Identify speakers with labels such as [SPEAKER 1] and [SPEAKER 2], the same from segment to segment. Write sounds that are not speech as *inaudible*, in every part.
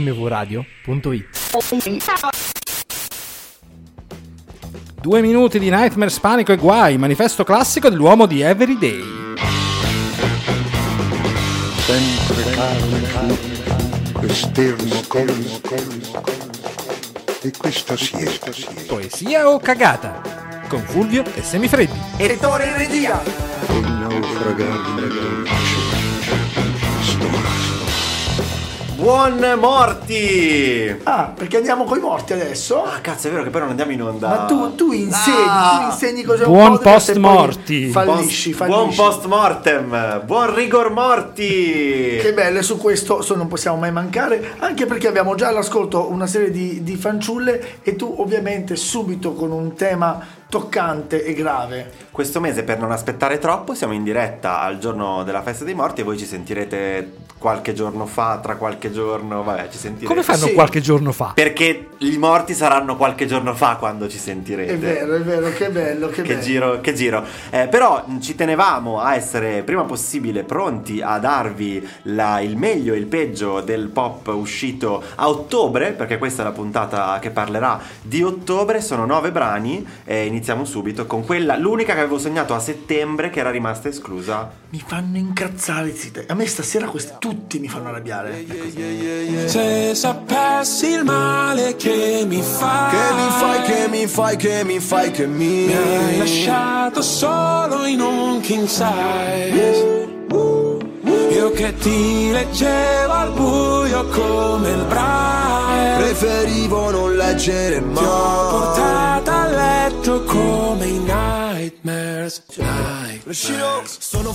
[SPEAKER 1] mvradio.it. Due minuti di Nightmares, Panico e Guai, manifesto classico dell'uomo di Everyday.
[SPEAKER 2] sempre calmo, quest'ermo colmo, e questa siesta,
[SPEAKER 1] Poesia o cagata? Con Fulvio e Semifreddi.
[SPEAKER 3] Ettore in regia!
[SPEAKER 2] il naufragare
[SPEAKER 3] Buon morti!
[SPEAKER 4] Ah, perché andiamo coi morti adesso?
[SPEAKER 3] Ah, cazzo, è vero che poi non andiamo in onda.
[SPEAKER 4] Ma tu, tu insegni,
[SPEAKER 3] Ah.
[SPEAKER 4] tu insegni cos'è un
[SPEAKER 1] Buon
[SPEAKER 4] poi
[SPEAKER 1] post-morti.
[SPEAKER 4] Fallisci,
[SPEAKER 3] Post-
[SPEAKER 4] fallisci.
[SPEAKER 3] buon post mortem, buon rigor morti.
[SPEAKER 4] Che bello, e su questo so- non possiamo mai mancare, anche perché abbiamo già all'ascolto una serie di, di fanciulle e tu ovviamente subito con un tema toccante e grave.
[SPEAKER 3] Questo mese, per non aspettare troppo, siamo in diretta al giorno della festa dei morti e voi ci sentirete qualche giorno fa, tra qualche giorno, vabbè, ci sentirete.
[SPEAKER 1] Come fanno
[SPEAKER 4] Sì.
[SPEAKER 1] qualche giorno fa?
[SPEAKER 3] Perché i morti saranno qualche giorno fa quando ci sentirete.
[SPEAKER 4] È vero, è vero, che bello, che,
[SPEAKER 3] Che
[SPEAKER 4] bello.
[SPEAKER 3] giro, che giro. Eh, però ci tenevamo a essere prima possibile pronti a darvi la- il meglio e il peggio del pop uscito a ottobre, perché questa è la puntata che parlerà di ottobre. Sono nove brani e iniziamo subito con quella, l'unica che avevo sognato a settembre che era rimasta esclusa.
[SPEAKER 4] Mi fanno incazzare, zite. A me stasera questi tutti mi fanno arrabbiare.
[SPEAKER 5] Se sapessi il male che mi fai
[SPEAKER 6] Che mi fai, che mi fai, che mi fai, che mi
[SPEAKER 5] Mi hai lasciato solo in un king size Io che ti leggevo al buio come il braille
[SPEAKER 6] Preferivo non leggere mai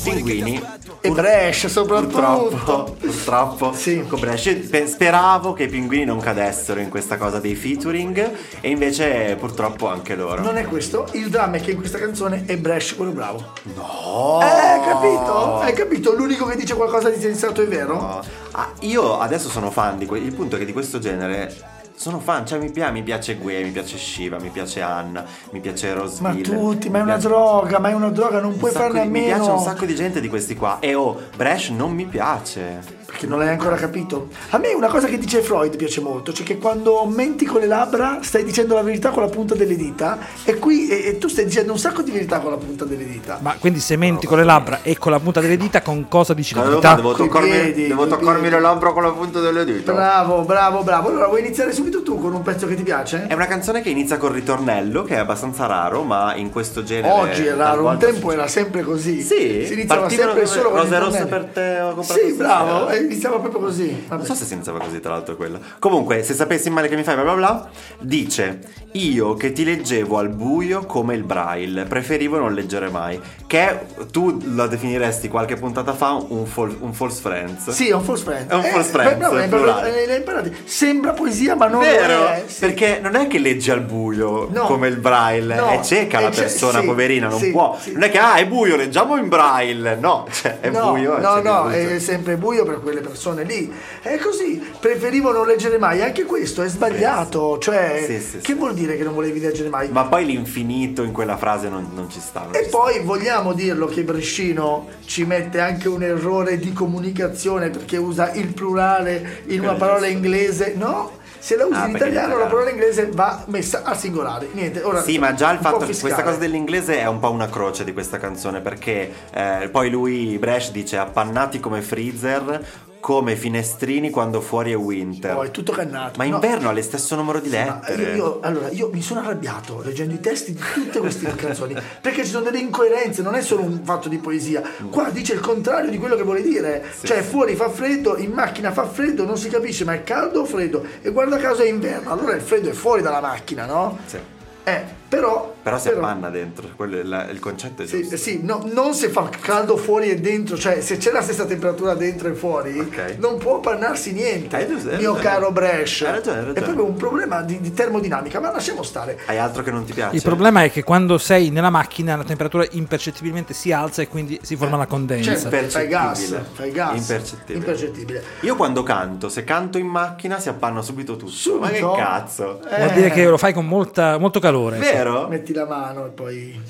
[SPEAKER 3] Pinguini.
[SPEAKER 4] E Brescia soprattutto.
[SPEAKER 3] Purtroppo, purtroppo,
[SPEAKER 4] Sì.
[SPEAKER 3] con Brescia, pe- speravo che i pinguini non cadessero in questa cosa dei featuring e invece purtroppo anche loro.
[SPEAKER 4] Non è questo, il dramma è che in questa canzone è Brescia quello bravo. No! Eh, hai capito? Hai capito? L'unico che dice qualcosa di sensato è vero?
[SPEAKER 3] No. Ah, io adesso sono fan di que- il punto è che di questo genere sono fan, cioè mi, pia- mi piace Gue, mi piace Shiva, mi piace Anna, mi piace
[SPEAKER 4] Ma
[SPEAKER 3] Rosville.
[SPEAKER 4] tutti, ma è una
[SPEAKER 3] piace-
[SPEAKER 4] droga, ma è una droga, non
[SPEAKER 3] un
[SPEAKER 4] puoi farne a
[SPEAKER 3] di- Mi
[SPEAKER 4] meno.
[SPEAKER 3] piace un sacco di gente di questi qua. E oh, Bresh non mi piace.
[SPEAKER 4] Perché non l'hai ancora capito. A me una cosa che dice Freud piace molto, cioè che quando menti con le labbra stai dicendo la verità con la punta delle dita e qui e, e tu stai dicendo un sacco di verità con la punta delle dita.
[SPEAKER 1] Ma quindi se menti con le labbra e con la punta delle dita, con cosa dici la verità?
[SPEAKER 3] Devo
[SPEAKER 4] Coi
[SPEAKER 3] toccarmi,
[SPEAKER 4] piedi,
[SPEAKER 3] devo toccarmi le labbra con la punta delle dita.
[SPEAKER 4] Bravo, bravo, bravo. Allora vuoi iniziare subito tu con un pezzo che ti piace?
[SPEAKER 3] È una canzone che inizia col ritornello, che è abbastanza raro, ma in questo genere.
[SPEAKER 4] Oggi è raro, un tempo era sempre così.
[SPEAKER 3] Sì?
[SPEAKER 4] si iniziava sempre solo con
[SPEAKER 3] Rose rosse per te, ho comprato
[SPEAKER 4] Sì, bravo, e iniziava proprio così. Vabbè.
[SPEAKER 3] Non so se si iniziava così, tra l'altro, quello. Comunque, se sapessi male che mi fai, bla bla bla, dice: Io che ti leggevo al buio come il braille, preferivo non leggere mai. Che tu la definiresti qualche puntata fa un, fol- un false friends.
[SPEAKER 4] Sì, è un false friend.
[SPEAKER 3] È un false friend,
[SPEAKER 4] beh, bravo,
[SPEAKER 3] plurale.
[SPEAKER 4] imparato- l'hai imparato. Sembra poesia, ma non
[SPEAKER 3] Vero?
[SPEAKER 4] lo è. Sì.
[SPEAKER 3] Perché non è che legge al buio
[SPEAKER 4] No.
[SPEAKER 3] come il braille,
[SPEAKER 4] No.
[SPEAKER 3] è cieca la
[SPEAKER 4] È ce-
[SPEAKER 3] persona,
[SPEAKER 4] sì,
[SPEAKER 3] poverina, non
[SPEAKER 4] sì,
[SPEAKER 3] può. Non è che ah, è buio, leggiamo in braille. No, cioè, è
[SPEAKER 4] no,
[SPEAKER 3] buio.
[SPEAKER 4] no,
[SPEAKER 3] cioè,
[SPEAKER 4] no,
[SPEAKER 3] che-
[SPEAKER 4] è sempre buio per quelle persone lì. È così, preferivo non leggere mai. Anche questo è sbagliato. Cioè, che vuol dire che non volevi leggere mai?
[SPEAKER 3] Ma poi l'infinito in quella frase non, non ci sta. non
[SPEAKER 4] E
[SPEAKER 3] ci sta.
[SPEAKER 4] poi vogliamo dirlo che Brescino ci mette anche un errore di comunicazione perché usa il plurale in una parola inglese. No, se la usi
[SPEAKER 3] Ah,
[SPEAKER 4] in italiano la parola inglese va messa al singolare. Niente, ora
[SPEAKER 3] Sì, ma già il fatto che questa cosa dell'inglese è un po' una croce di questa canzone perché eh, poi lui, Bresh, dice appannati come freezer, come finestrini quando fuori è winter.
[SPEAKER 4] Oh, è tutto cannato.
[SPEAKER 3] Ma
[SPEAKER 4] No.
[SPEAKER 3] inverno ha lo stesso numero di lettere.
[SPEAKER 4] io, io- allora, io mi sono arrabbiato leggendo i testi di tutte queste *laughs* canzoni perché ci sono delle incoerenze, non è solo un fatto di poesia. Qua dice il contrario di quello che vuole dire. cioè, fuori fa freddo, in macchina fa freddo, non si capisce, ma è caldo o freddo? E guarda caso è inverno, allora il freddo è fuori dalla macchina, no?
[SPEAKER 3] Sì.
[SPEAKER 4] Eh, però.
[SPEAKER 3] Però si appanna dentro, quello è la- il concetto è
[SPEAKER 4] Sì,
[SPEAKER 3] giusto.
[SPEAKER 4] sì, no, non se fa caldo fuori e dentro, cioè se c'è la stessa temperatura dentro e fuori,
[SPEAKER 3] Ok.
[SPEAKER 4] non può appannarsi niente,
[SPEAKER 3] Hai
[SPEAKER 4] mio
[SPEAKER 3] ragione.
[SPEAKER 4] caro Bresh.
[SPEAKER 3] Hai ragione, hai
[SPEAKER 4] È
[SPEAKER 3] ragione.
[SPEAKER 4] proprio un problema di, di termodinamica, ma lasciamo stare.
[SPEAKER 3] Hai altro che non ti piace?
[SPEAKER 1] Il problema è che quando sei nella macchina la temperatura impercettibilmente si alza e quindi si forma la condensa.
[SPEAKER 4] Cioè, fai gas,
[SPEAKER 3] Impercettibile.
[SPEAKER 4] fai gas.
[SPEAKER 3] Impercettibile.
[SPEAKER 4] Impercettibile.
[SPEAKER 3] Io quando canto, se canto in macchina si appanna subito tutto.
[SPEAKER 4] Subito?
[SPEAKER 3] Ma che cazzo?
[SPEAKER 4] Eh,
[SPEAKER 1] Vuol dire che lo fai con molta- molto calore.
[SPEAKER 3] Vero?
[SPEAKER 4] Metti la mano e poi...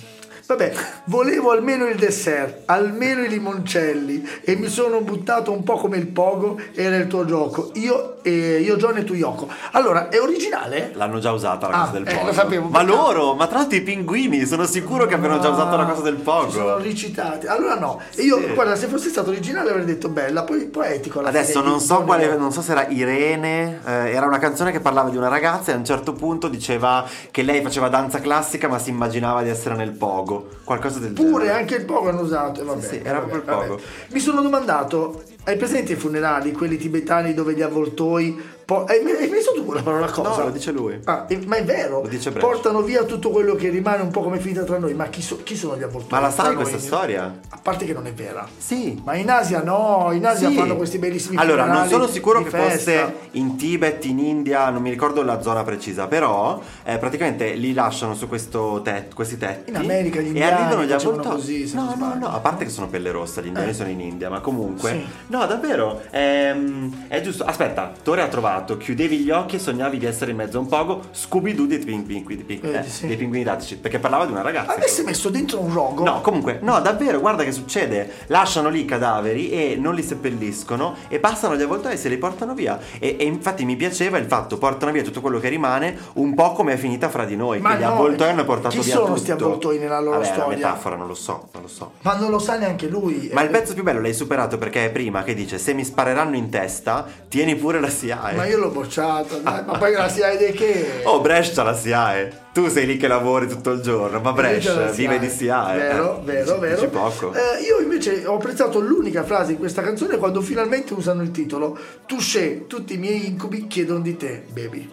[SPEAKER 4] Vabbè, volevo almeno il dessert, almeno i limoncelli e mi sono buttato un po' come il pogo, era il tuo gioco. Io, eh, io John e tu Yoko. Allora, è originale?
[SPEAKER 3] L'hanno già usata la
[SPEAKER 4] Ah,
[SPEAKER 3] cosa del
[SPEAKER 4] eh,
[SPEAKER 3] pogo.
[SPEAKER 4] lo sapevo,
[SPEAKER 3] ma
[SPEAKER 4] perché-
[SPEAKER 3] loro, ma tra l'altro i pinguini, sono sicuro che abbiano già usato la cosa del
[SPEAKER 4] sono
[SPEAKER 3] pogo.
[SPEAKER 4] ricitati. Allora no. E io,
[SPEAKER 3] Sì.
[SPEAKER 4] guarda, se fosse stato originale avrei detto bella, poi poetico.
[SPEAKER 3] Adesso non so quale, non so se era Irene, eh, era una canzone che parlava di una ragazza e a un certo punto diceva che lei faceva danza classica ma si immaginava di essere nel pogo, qualcosa del
[SPEAKER 4] Pure
[SPEAKER 3] genere.
[SPEAKER 4] anche il pogo hanno usato. vabbè,
[SPEAKER 3] Sì, sì, era
[SPEAKER 4] vabbè,
[SPEAKER 3] proprio il
[SPEAKER 4] vabbè. Mi sono domandato, hai presente i funerali, quelli tibetani dove gli avvoltoi... po- hai, hai messo tu la parola cosa?
[SPEAKER 3] No, lo dice lui.
[SPEAKER 4] Ah, ma è vero,
[SPEAKER 3] Lo dice
[SPEAKER 4] portano via tutto quello che rimane un po' come finita tra noi, ma chi, so- chi sono gli avvoltoi?
[SPEAKER 3] Ma la sai questa storia?
[SPEAKER 4] A parte che non è vera.
[SPEAKER 3] Sì.
[SPEAKER 4] Ma in Asia no, in Asia
[SPEAKER 3] Sì.
[SPEAKER 4] fanno questi bellissimi
[SPEAKER 3] Allora, non sono sicuro che
[SPEAKER 4] festa.
[SPEAKER 3] fosse in Tibet, in India, non mi ricordo la zona precisa, però eh, praticamente li lasciano su questo tet- questi tetti.
[SPEAKER 4] In America gli
[SPEAKER 3] e
[SPEAKER 4] indiani
[SPEAKER 3] arrivano gli avvoltoi.
[SPEAKER 4] così,
[SPEAKER 3] no, no, no, a parte che sono pelle rossa, gli indiani
[SPEAKER 4] Eh.
[SPEAKER 3] sono in India, ma comunque.
[SPEAKER 4] Sì.
[SPEAKER 3] No, davvero. ehm, è giusto. Aspetta, Tore ha trovato, chiudevi gli occhi e sognavi di essere in mezzo a un pogo, Scooby-Doo dei, ping- ping- ping- ping-
[SPEAKER 4] Eh,
[SPEAKER 3] eh,
[SPEAKER 4] sì.
[SPEAKER 3] dei pinguini tattici, perché parlava di una ragazza.
[SPEAKER 4] Avesse messo dentro un rogo.
[SPEAKER 3] No, comunque, no, davvero, guarda che succede. Lasciano lì i cadaveri e non li seppelliscono e passano gli avvoltoi e se li portano via. E, e infatti mi piaceva il fatto, portano via tutto quello che rimane, un po' come è finita fra di noi.
[SPEAKER 4] Ma
[SPEAKER 3] che gli
[SPEAKER 4] no,
[SPEAKER 3] avvoltoi hanno portato
[SPEAKER 4] chi
[SPEAKER 3] via
[SPEAKER 4] sono
[SPEAKER 3] tutto.
[SPEAKER 4] sti avvoltoi nella loro
[SPEAKER 3] Vabbè, è una
[SPEAKER 4] storia?
[SPEAKER 3] metafora, non lo so, non lo so.
[SPEAKER 4] Ma non lo sa neanche lui.
[SPEAKER 3] Ma
[SPEAKER 4] Eh,
[SPEAKER 3] il pezzo più bello l'hai superato perché è prima che dice se mi spareranno in testa, tieni pure la SIAE.
[SPEAKER 4] Ma io l'ho bocciato, ma poi la SIAE di che?
[SPEAKER 3] Oh, Brescia la SIAE. Tu sei lì che lavori tutto il giorno, ma Brescia vive di SIAE.
[SPEAKER 4] Vero,
[SPEAKER 3] Eh,
[SPEAKER 4] vero, vero.
[SPEAKER 3] Dici poco.
[SPEAKER 4] Eh, io invece ho apprezzato l'unica frase in questa canzone quando finalmente usano il titolo Touché, tutti i miei incubi chiedono di te, baby.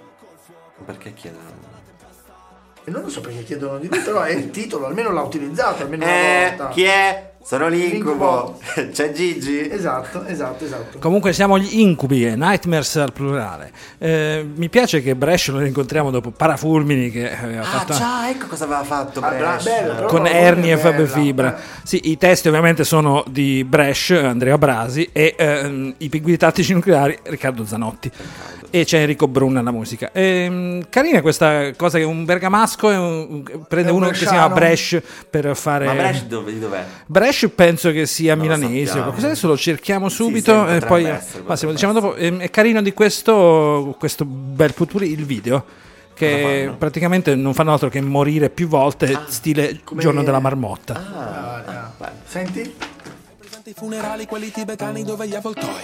[SPEAKER 3] Perché chiedono?
[SPEAKER 4] E non lo so perché chiedono di te, però è il titolo, almeno l'ha utilizzato, almeno una
[SPEAKER 3] Eh,
[SPEAKER 4] volta.
[SPEAKER 3] chi è? Sono l'incubo.
[SPEAKER 4] L'incubo. *laughs*
[SPEAKER 3] C'è Gigi.
[SPEAKER 4] Esatto, esatto, esatto.
[SPEAKER 1] Comunque siamo gli incubi, eh, nightmares al plurale. Eh, mi piace che Brescia lo rincontriamo dopo Parafulmini che aveva
[SPEAKER 3] Ah,
[SPEAKER 1] fatto
[SPEAKER 3] già, ecco cosa aveva fatto
[SPEAKER 4] Ah,
[SPEAKER 3] Brescia.
[SPEAKER 4] però-
[SPEAKER 1] con Ernie e
[SPEAKER 4] bella,
[SPEAKER 1] Fabio Fibra.
[SPEAKER 4] eh.
[SPEAKER 1] Sì, i testi ovviamente sono di Bresh, Andrea Brasi e ehm, i pinguini tattici nucleari Riccardo Zanotti. E c'è Enrico Brunna alla musica. Ehm, carina questa cosa che un bergamasco e un- prende
[SPEAKER 4] È un
[SPEAKER 1] uno che si
[SPEAKER 4] bresciano.
[SPEAKER 1] chiama Bresh per fare...
[SPEAKER 3] Ma Brescia dove, di dov'è?
[SPEAKER 1] Bresh penso che sia
[SPEAKER 3] Non
[SPEAKER 1] milanese, qualcosa adesso lo cerchiamo subito
[SPEAKER 3] sì,
[SPEAKER 1] e poi
[SPEAKER 3] essere,
[SPEAKER 1] ma se lo
[SPEAKER 3] potrebbe
[SPEAKER 1] diciamo dopo. Ehm, È carino di questo, questo bel puturi il video che
[SPEAKER 3] fanno?
[SPEAKER 1] praticamente non fanno altro che morire più volte stile
[SPEAKER 4] come-
[SPEAKER 1] giorno della marmotta.
[SPEAKER 4] Ah, ah. Senti?
[SPEAKER 5] I funerali, quelli tibetani dove gli avvoltoi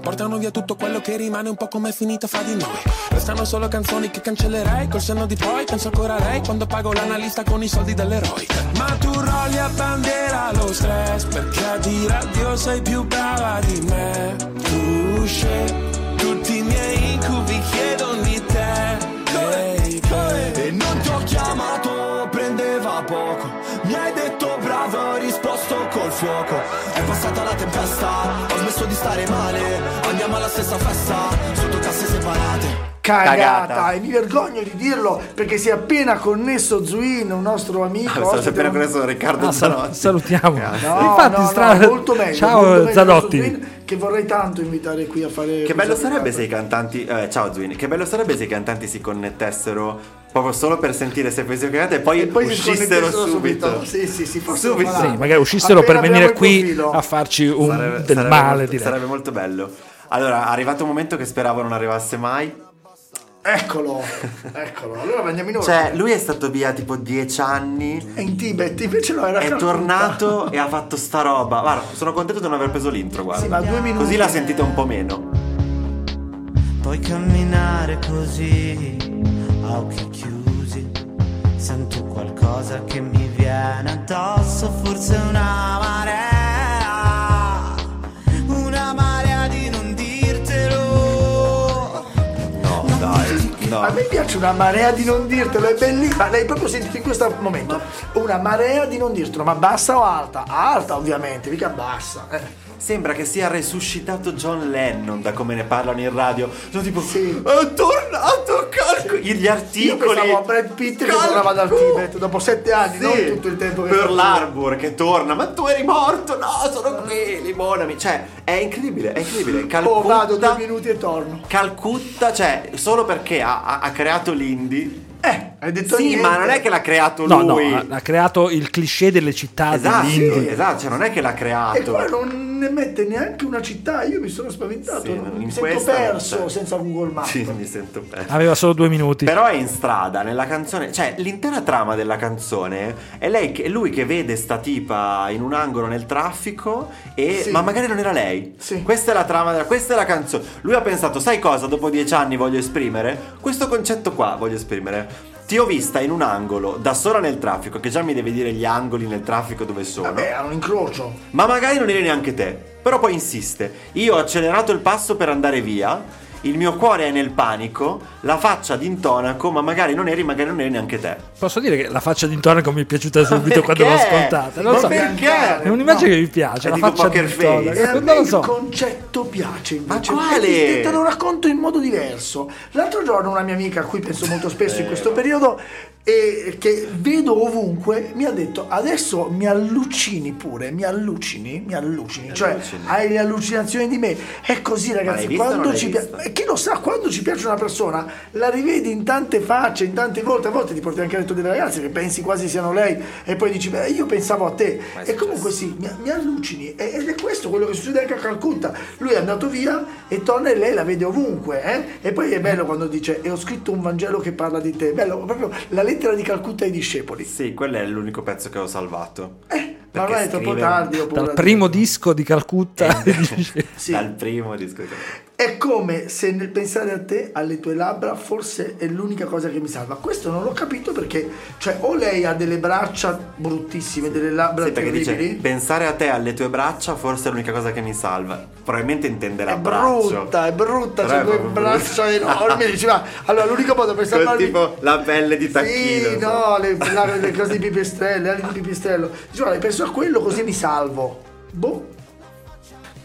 [SPEAKER 5] Portano via tutto quello che rimane un po' come è finita fra di noi. Restano solo canzoni che cancellerei Col senno di poi penso ancora a lei Quando pago l'analista con i soldi dell'eroe. Ma tu rolli a bandiera lo stress Perché a dire addio sei più brava di me. Tu scegli tutti i miei incubi chiedono di te. Baby.
[SPEAKER 6] E non ti ho chiamato, prendeva poco. Mi hai detto ho risposto col fuoco È passata la tempesta, ho smesso di stare male Andiamo alla stessa festa, sotto casse separate
[SPEAKER 4] Cagata.
[SPEAKER 3] Cagata.
[SPEAKER 4] e mi vergogno di dirlo perché si è appena connesso Zuin, un nostro amico.
[SPEAKER 3] Stavo
[SPEAKER 4] ospite
[SPEAKER 3] appena
[SPEAKER 4] un-
[SPEAKER 3] connesso Riccardo
[SPEAKER 1] Ah,
[SPEAKER 3] Zanotti.
[SPEAKER 1] salutiamo.
[SPEAKER 4] No,
[SPEAKER 1] Infatti,
[SPEAKER 4] no,
[SPEAKER 1] stra-
[SPEAKER 4] no, molto meglio.
[SPEAKER 1] Ciao,
[SPEAKER 4] molto meglio
[SPEAKER 1] Zanotti.
[SPEAKER 4] Zuin, Che vorrei tanto invitare qui a fare.
[SPEAKER 3] Che bello sarebbe se i cantanti. eh, ciao Zwin, che bello sarebbe se i cantanti si connettessero proprio solo per sentire se poesie cagate e poi,
[SPEAKER 4] E poi
[SPEAKER 3] uscissero
[SPEAKER 4] sconnetessero
[SPEAKER 3] subito.
[SPEAKER 4] Sì, sì, sì, forse
[SPEAKER 3] Subito.
[SPEAKER 4] lo.
[SPEAKER 1] Sì, magari uscissero
[SPEAKER 4] Appena
[SPEAKER 1] per venire qui a farci un
[SPEAKER 3] Sarebbe-
[SPEAKER 1] del
[SPEAKER 3] sarebbe
[SPEAKER 1] male,
[SPEAKER 3] molto,
[SPEAKER 1] direi.
[SPEAKER 3] sarebbe molto bello. Allora, è arrivato un momento che speravo non arrivasse mai.
[SPEAKER 4] Eccolo, eccolo. Allora andiamo in ora.
[SPEAKER 3] Cioè, lui è stato via tipo dieci anni.
[SPEAKER 4] È in Tibet, invece no, era
[SPEAKER 3] È tornato *laughs* e ha fatto sta roba. Guarda, sono contento di non aver preso l'intro, guarda.
[SPEAKER 4] Sì, ma due minuti.
[SPEAKER 3] Così la sentite un po' meno.
[SPEAKER 7] Puoi camminare così a occhi chiusi. Sento qualcosa che mi viene addosso, forse una marea. Una marea di non dirtelo.
[SPEAKER 3] No, dai. No.
[SPEAKER 4] A me piace una marea di non dirtelo, è bellissima. L'hai proprio sentito in questo momento. Una marea di non dirtelo, ma bassa o alta? Alta, ovviamente, mica bassa. Eh.
[SPEAKER 3] Sembra che sia resuscitato John Lennon da come ne parlano in radio. Sono tipo,
[SPEAKER 4] Sì.
[SPEAKER 3] è tornato calco. Gli
[SPEAKER 4] Io
[SPEAKER 3] articoli.
[SPEAKER 4] pensavo a Brad Pitt che
[SPEAKER 3] Calco.
[SPEAKER 4] tornava dal Tibet dopo sette anni, non
[SPEAKER 3] Sì.
[SPEAKER 4] tutto il tempo che
[SPEAKER 3] Pearl Harbor che torna. Ma tu eri morto? No, sono qui. Limonami. Cioè, è incredibile, è incredibile. Calcutta,
[SPEAKER 4] Oh, vado due minuti e torno.
[SPEAKER 3] Calcutta, cioè, solo perché ha, ha- ha creato l'indie.
[SPEAKER 4] Eh, Hai detto
[SPEAKER 3] Sì,
[SPEAKER 4] niente.
[SPEAKER 3] ma non è che l'ha creato
[SPEAKER 1] No, no,
[SPEAKER 3] lui.
[SPEAKER 1] ha, ha creato il cliché delle città
[SPEAKER 3] Esatto, esatto, cioè non è che l'ha
[SPEAKER 4] E
[SPEAKER 3] creato.
[SPEAKER 4] qua non ne mette neanche una città, io mi sono spaventato,
[SPEAKER 3] Sì,
[SPEAKER 4] mi sento perso
[SPEAKER 3] c'è.
[SPEAKER 4] senza Google Maps.
[SPEAKER 3] Sì, mi sento perso.
[SPEAKER 1] Aveva solo due minuti.
[SPEAKER 3] Però è in strada, nella canzone, cioè l'intera trama della canzone è, lei che, è lui che vede sta tipa in un angolo nel traffico e
[SPEAKER 4] Sì.
[SPEAKER 3] ma magari non era lei.
[SPEAKER 4] Sì.
[SPEAKER 3] Questa è la trama della questa è la canzone. Lui ha pensato, sai cosa, dopo dieci anni voglio esprimere? Questo concetto qua voglio esprimere. Ti ho vista in un angolo, da sola nel traffico, che già mi deve dire gli angoli nel traffico dove sono.
[SPEAKER 4] Vabbè, hanno un incrocio.
[SPEAKER 3] Ma magari non eri neanche te. Però poi insiste. Io ho accelerato il passo per andare via. Il mio cuore è nel panico. La faccia d'intonaco. Ma magari non eri, magari non eri neanche te.
[SPEAKER 1] Posso dire che la faccia di intonaco mi è piaciuta subito quando l'ho ascoltata. Non
[SPEAKER 3] Ma
[SPEAKER 1] so.
[SPEAKER 3] perché?
[SPEAKER 1] È un'immagine
[SPEAKER 4] No.
[SPEAKER 1] che mi piace.
[SPEAKER 3] È
[SPEAKER 1] la faccia
[SPEAKER 3] poker
[SPEAKER 1] di
[SPEAKER 3] face.
[SPEAKER 1] intonaco.
[SPEAKER 4] E a me
[SPEAKER 1] Non lo
[SPEAKER 4] il
[SPEAKER 1] so.
[SPEAKER 4] concetto piace invece.
[SPEAKER 3] Ma quale?
[SPEAKER 4] Te lo racconto in modo diverso. L'altro giorno una mia amica a cui penso molto spesso in questo periodo e che vedo ovunque mi ha detto adesso mi allucini pure, mi allucini, mi allucini, cioè
[SPEAKER 3] allucini.
[SPEAKER 4] hai le allucinazioni di me. È così ragazzi, quando ci piace, chi lo sa, quando ci piace una persona la rivedi in tante facce, in tante volte, a volte ti porti anche a letto delle ragazze che pensi quasi siano lei e poi dici beh io pensavo a te e comunque sì, mi, mi allucini ed è questo quello che succede anche a Calcutta. Lui è andato via e torna e lei la vede ovunque. eh? E poi è bello quando dice e ho scritto un Vangelo che parla di te. Bello, proprio la lettera di Calcutta ai discepoli.
[SPEAKER 3] Sì, quello è l'unico pezzo che ho salvato.
[SPEAKER 4] Eh, ma è troppo tardi. ho
[SPEAKER 1] Dal
[SPEAKER 4] di- *laughs*
[SPEAKER 1] primo disco di Calcutta. dice-
[SPEAKER 4] Sì.
[SPEAKER 3] Dal primo disco. che-
[SPEAKER 4] È come se nel pensare a te, alle tue labbra, forse è l'unica cosa che mi salva. Questo non l'ho capito perché, cioè, o lei ha delle braccia bruttissime, delle labbra
[SPEAKER 3] Sì,
[SPEAKER 4] terribili.
[SPEAKER 3] dice pensare a te alle tue braccia forse è l'unica cosa che mi salva. Probabilmente intenderà
[SPEAKER 4] È brutta, è brutta,
[SPEAKER 3] Però
[SPEAKER 4] c'è
[SPEAKER 3] è
[SPEAKER 4] quelle braccia enormi. Dici, ma allora l'unico modo per *laughs* salvarmi
[SPEAKER 3] tipo la pelle di tacchino.
[SPEAKER 4] Sì,
[SPEAKER 3] so.
[SPEAKER 4] no, le, la- le cose di pipistrello, le ali di pipistrello. Dici, guarda, penso a quello così mi salvo. Boh.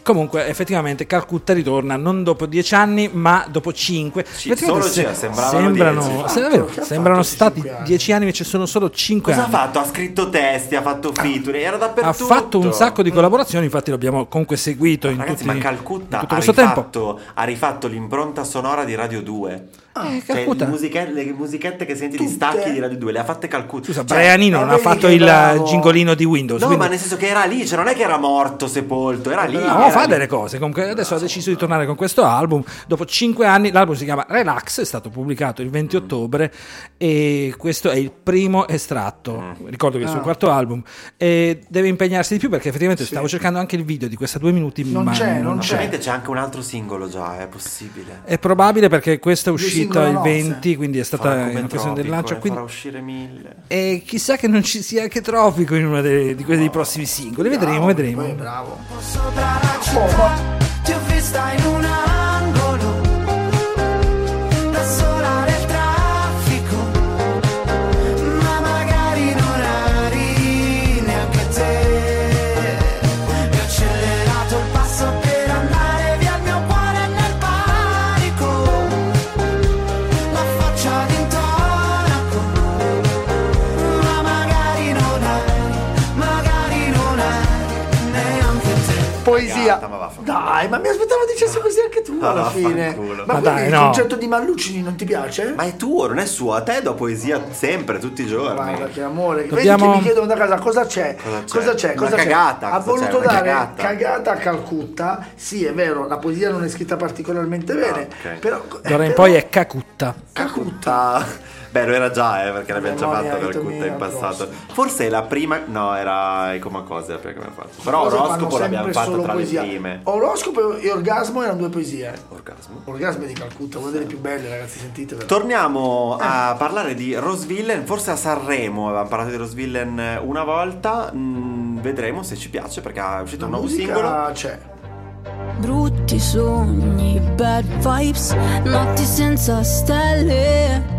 [SPEAKER 1] Comunque, effettivamente, Calcutta ritorna non dopo dieci anni, ma dopo cinque.
[SPEAKER 3] Ci- solo
[SPEAKER 1] se-
[SPEAKER 3] ci- sembravano
[SPEAKER 1] sembrano,
[SPEAKER 3] dieci.
[SPEAKER 1] se- davvero,
[SPEAKER 4] ha
[SPEAKER 1] sembrano
[SPEAKER 4] fatto questi
[SPEAKER 1] stati
[SPEAKER 4] anni?
[SPEAKER 1] dieci anni, invece sono solo cinque
[SPEAKER 3] Cosa ha
[SPEAKER 1] anni.
[SPEAKER 3] fatto? Ha scritto testi, ha fatto featuring, era
[SPEAKER 1] Ha
[SPEAKER 3] dappertutto.
[SPEAKER 1] fatto un sacco di collaborazioni, infatti l'abbiamo comunque seguito in,
[SPEAKER 3] Ragazzi,
[SPEAKER 1] tutti,
[SPEAKER 3] ma Calcutta
[SPEAKER 1] in tutto
[SPEAKER 3] ha
[SPEAKER 1] questo tempo.
[SPEAKER 3] rifatto, ha rifatto l'impronta sonora di Radio 2.
[SPEAKER 1] Eh,
[SPEAKER 3] Cioè,
[SPEAKER 1] Calcutta.
[SPEAKER 3] le, musiche- le musichette che senti di
[SPEAKER 4] Tutte?
[SPEAKER 3] stacchi di Radio 2 le ha fatte Calcutta.
[SPEAKER 1] Scusa,
[SPEAKER 3] Cioè,
[SPEAKER 1] Brianino
[SPEAKER 4] ma
[SPEAKER 1] non ha fatto il
[SPEAKER 4] bravo.
[SPEAKER 1] gingolino di Windows.
[SPEAKER 3] No,
[SPEAKER 1] quindi-
[SPEAKER 3] ma nel senso che era lì, cioè non è che era morto, sepolto, era lì.
[SPEAKER 1] No,
[SPEAKER 3] era
[SPEAKER 1] fa
[SPEAKER 3] lì.
[SPEAKER 1] delle cose. Comunque, adesso ha deciso di tornare con questo album. Dopo cinque anni, l'album si chiama Relax, è stato pubblicato il 20 ottobre. E questo è il primo estratto. Ricordo che è il suo
[SPEAKER 4] Ah.
[SPEAKER 1] quarto album. E deve impegnarsi di più perché effettivamente stavo cercando anche il video di questa due minuti.
[SPEAKER 4] Non
[SPEAKER 1] ma
[SPEAKER 4] c'è, non c'è.
[SPEAKER 3] c'è anche un altro singolo già, è possibile.
[SPEAKER 1] È probabile perché questo è
[SPEAKER 4] Due
[SPEAKER 1] uscito il
[SPEAKER 4] nozze.
[SPEAKER 1] 20, quindi è stata in occasione del lancio. Quindi...
[SPEAKER 3] farà uscire mille.
[SPEAKER 1] E chissà che non ci sia anche Tropico in uno dei, di quelli dei prossimi singoli. Vedremo, vedremo.
[SPEAKER 4] Poi bravo.
[SPEAKER 7] Ti ho vista in un
[SPEAKER 4] Dai, ma mi aspettavo dicessi così anche tu
[SPEAKER 3] Ah,
[SPEAKER 4] alla fine.
[SPEAKER 3] vaffanculo.
[SPEAKER 4] Ma,
[SPEAKER 1] Ma
[SPEAKER 4] quindi
[SPEAKER 1] dai,
[SPEAKER 4] il
[SPEAKER 1] no.
[SPEAKER 4] concetto di Mallucini non ti piace?
[SPEAKER 3] Ma è tuo, non è suo. A te do poesia sempre, tutti i giorni.
[SPEAKER 4] Guarda che amore.
[SPEAKER 1] Dobbiamo-
[SPEAKER 4] Vedi che mi chiedono da casa cosa c'è?
[SPEAKER 3] Cosa c'è?
[SPEAKER 4] Cosa c'è?
[SPEAKER 3] Una
[SPEAKER 4] Cosa c'è?
[SPEAKER 3] cagata,
[SPEAKER 4] Ha
[SPEAKER 3] cosa
[SPEAKER 4] voluto?
[SPEAKER 3] Una
[SPEAKER 4] dare
[SPEAKER 3] cagata.
[SPEAKER 4] cagata a Calcutta. Sì, è vero, la poesia non è scritta particolarmente bene.
[SPEAKER 3] Ah, ok.
[SPEAKER 4] Però,
[SPEAKER 1] D'ora in
[SPEAKER 4] però-
[SPEAKER 1] poi è Cacutta.
[SPEAKER 4] Calcutta.
[SPEAKER 3] Beh, lo era già, eh, perché l'abbiamo già fatto per Cutta in passato. Forse è la prima. No, era i Coma Cose la prima che abbiamo fatto. Però Oroscopo l'abbiamo fatto tra
[SPEAKER 4] poesia.
[SPEAKER 3] le prime.
[SPEAKER 4] Oroscopo e orgasmo erano due poesie.
[SPEAKER 3] Orgasmo.
[SPEAKER 4] Orgasmo di Calcutta, una delle più belle, ragazzi, sentitevelo.
[SPEAKER 3] Torniamo
[SPEAKER 4] Eh.
[SPEAKER 3] a parlare di Rose Villain, forse a Sanremo avevamo parlato di Rose Villain una volta, Mm, vedremo se ci piace perché è uscito
[SPEAKER 4] La
[SPEAKER 3] un nuovo singolo.
[SPEAKER 4] c'è.
[SPEAKER 8] Brutti sogni, bad vibes, notti senza stelle.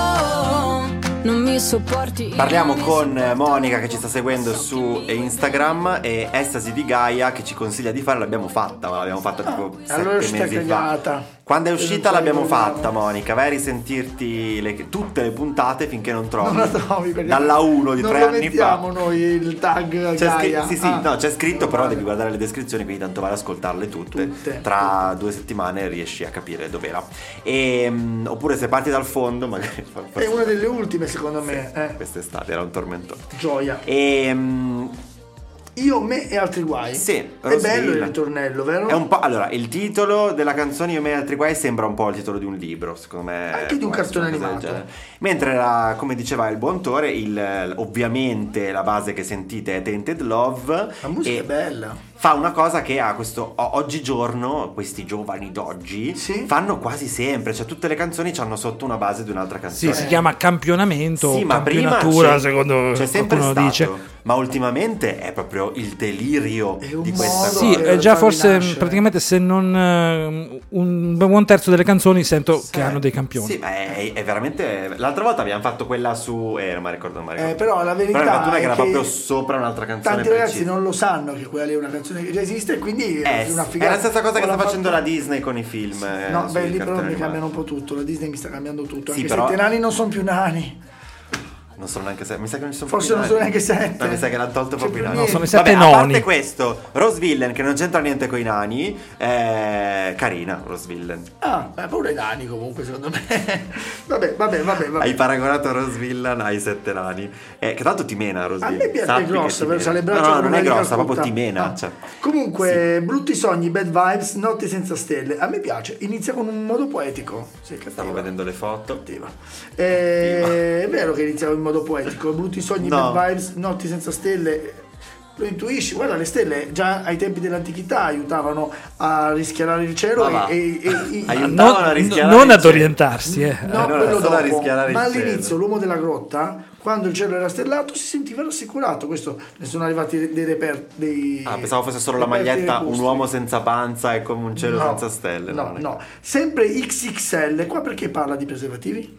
[SPEAKER 8] Non mi sopporti.
[SPEAKER 3] Parliamo con. Monica che ci sta seguendo su Instagram e Estasi di Gaia che ci consiglia di fare, l'abbiamo fatta, ma l'abbiamo fatta tipo
[SPEAKER 4] Ah, allora
[SPEAKER 3] sette
[SPEAKER 4] sta
[SPEAKER 3] mesi fa. Quando è
[SPEAKER 4] non
[SPEAKER 3] uscita
[SPEAKER 4] ci
[SPEAKER 3] l'abbiamo fatta Monica, vai a risentirti le- tutte le puntate finché non trovi,
[SPEAKER 4] Non la trovi perché
[SPEAKER 3] dalla 1 di
[SPEAKER 4] non
[SPEAKER 3] tre anni
[SPEAKER 4] mettiamo
[SPEAKER 3] fa.
[SPEAKER 4] noi il tag
[SPEAKER 3] C'è
[SPEAKER 4] Gaia.
[SPEAKER 3] scri- sì, sì,
[SPEAKER 4] Ah.
[SPEAKER 3] no, c'è scritto, però devi guardare le descrizioni, quindi tanto vai ad ascoltarle tutte.
[SPEAKER 4] Tutte,
[SPEAKER 3] Tra due settimane riesci a capire dov'era. E, mm, oppure se parti dal fondo, magari.
[SPEAKER 4] È una delle ultime secondo me. eh.
[SPEAKER 3] Quest'estate era un tormentone.
[SPEAKER 4] Gioia.
[SPEAKER 3] E, mm,
[SPEAKER 4] Io, me e altri guai.
[SPEAKER 3] Sì,
[SPEAKER 4] È bello il ritornello, vero?
[SPEAKER 3] È un po'. Allora, il titolo della canzone Io me e altri guai sembra un po' il titolo di un libro, secondo me.
[SPEAKER 4] Anche di un cartone animato.
[SPEAKER 3] Mentre, la- come diceva il buon Tore, il- ovviamente la base che sentite è Tainted Love.
[SPEAKER 4] La musica è bella.
[SPEAKER 3] Fa una cosa che ha questo. o- Oggigiorno, questi giovani d'oggi
[SPEAKER 4] Sì.
[SPEAKER 3] fanno quasi sempre. Cioè, tutte le canzoni hanno sotto una base di un'altra
[SPEAKER 1] Sì,
[SPEAKER 3] canzone.
[SPEAKER 1] si chiama campionamento
[SPEAKER 3] Sì,
[SPEAKER 1] o
[SPEAKER 3] ma prima c'è,
[SPEAKER 1] secondo
[SPEAKER 3] c'è sempre stato,
[SPEAKER 1] dice.
[SPEAKER 3] ma ultimamente è proprio il delirio di questa
[SPEAKER 4] modo
[SPEAKER 3] cosa.
[SPEAKER 1] Sì, è già forse
[SPEAKER 4] nascere.
[SPEAKER 1] praticamente se non eh, un buon terzo delle canzoni sento che hanno dei campioni.
[SPEAKER 3] Sì, ma è, è veramente. L'altra volta abbiamo fatto quella su. Eh, non mi ricordo, non mi ricordo.
[SPEAKER 4] Eh, però la verità
[SPEAKER 3] Però la è che era proprio sopra un'altra canzone.
[SPEAKER 4] Tanti ragazzi non lo sanno che quella lì è una canzone che già esiste, quindi
[SPEAKER 3] Eh,
[SPEAKER 4] è
[SPEAKER 3] sì,
[SPEAKER 4] una
[SPEAKER 3] è
[SPEAKER 4] figata.
[SPEAKER 3] la stessa cosa che sta
[SPEAKER 4] l'ha
[SPEAKER 3] facendo
[SPEAKER 4] fatto-
[SPEAKER 3] la Disney con i film. eh,
[SPEAKER 4] No, beh, lì però mi cambiano un po' tutto. La Disney mi sta cambiando tutto.
[SPEAKER 3] Sì,
[SPEAKER 4] Anche
[SPEAKER 3] però-
[SPEAKER 4] se i nani non sono più nani.
[SPEAKER 3] Non sono neanche sette. Mi sa che non ci sono
[SPEAKER 4] Forse non sono neanche sette.
[SPEAKER 3] No, mi sa che l'hanno tolto
[SPEAKER 4] C'è
[SPEAKER 3] proprio i nani.
[SPEAKER 1] No, sono i
[SPEAKER 4] niente.
[SPEAKER 1] sette
[SPEAKER 3] Vabbè, A
[SPEAKER 1] noni.
[SPEAKER 3] parte questo, Rose Villain, che non c'entra niente con i nani, è carina. Rose Villain.
[SPEAKER 4] Ah, beh, pure i nani comunque, secondo me. *laughs* vabbè, vabbè, vabbè. vabbè.
[SPEAKER 3] Hai paragonato Rose Villain ai sette nani. Eh, che tanto ti mena Rose
[SPEAKER 4] A
[SPEAKER 3] Villain.
[SPEAKER 4] me piace è grossa,
[SPEAKER 3] mena.
[SPEAKER 4] c'ha le braccia
[SPEAKER 3] No, no, non è grossa, proprio ti mena.
[SPEAKER 4] Ah.
[SPEAKER 3] cioè.
[SPEAKER 4] Comunque, brutti sogni, bad vibes, notti senza stelle. A me piace. Inizia con un modo poetico. Sì.
[SPEAKER 3] Stavo vedendo le foto.
[SPEAKER 4] Cattiva. Eh, è vero che iniziava in modo poetico. Brutti sogni,
[SPEAKER 3] No.
[SPEAKER 4] bad vibes, notti senza stelle. Lo intuisci, guarda le stelle già ai tempi dell'antichità aiutavano a rischiarare il cielo
[SPEAKER 3] Ma va.
[SPEAKER 4] e, e- e- *laughs*
[SPEAKER 3] Aiutavano
[SPEAKER 1] Non,
[SPEAKER 3] a rischiarare
[SPEAKER 1] non ad
[SPEAKER 3] cielo.
[SPEAKER 1] orientarsi, eh.
[SPEAKER 4] No,
[SPEAKER 3] no, a
[SPEAKER 4] dopo. Ma
[SPEAKER 3] cielo.
[SPEAKER 4] all'inizio l'uomo della grotta, quando il cielo era stellato, si sentiva rassicurato. Questo ne sono arrivati dei reper dei
[SPEAKER 3] Ah, pensavo fosse solo la
[SPEAKER 4] reperti
[SPEAKER 3] maglietta un uomo senza panza e come un cielo
[SPEAKER 4] No,
[SPEAKER 3] senza stelle.
[SPEAKER 4] No,
[SPEAKER 3] non è-
[SPEAKER 4] no. Sempre XXL, qua perché parla di preservativi?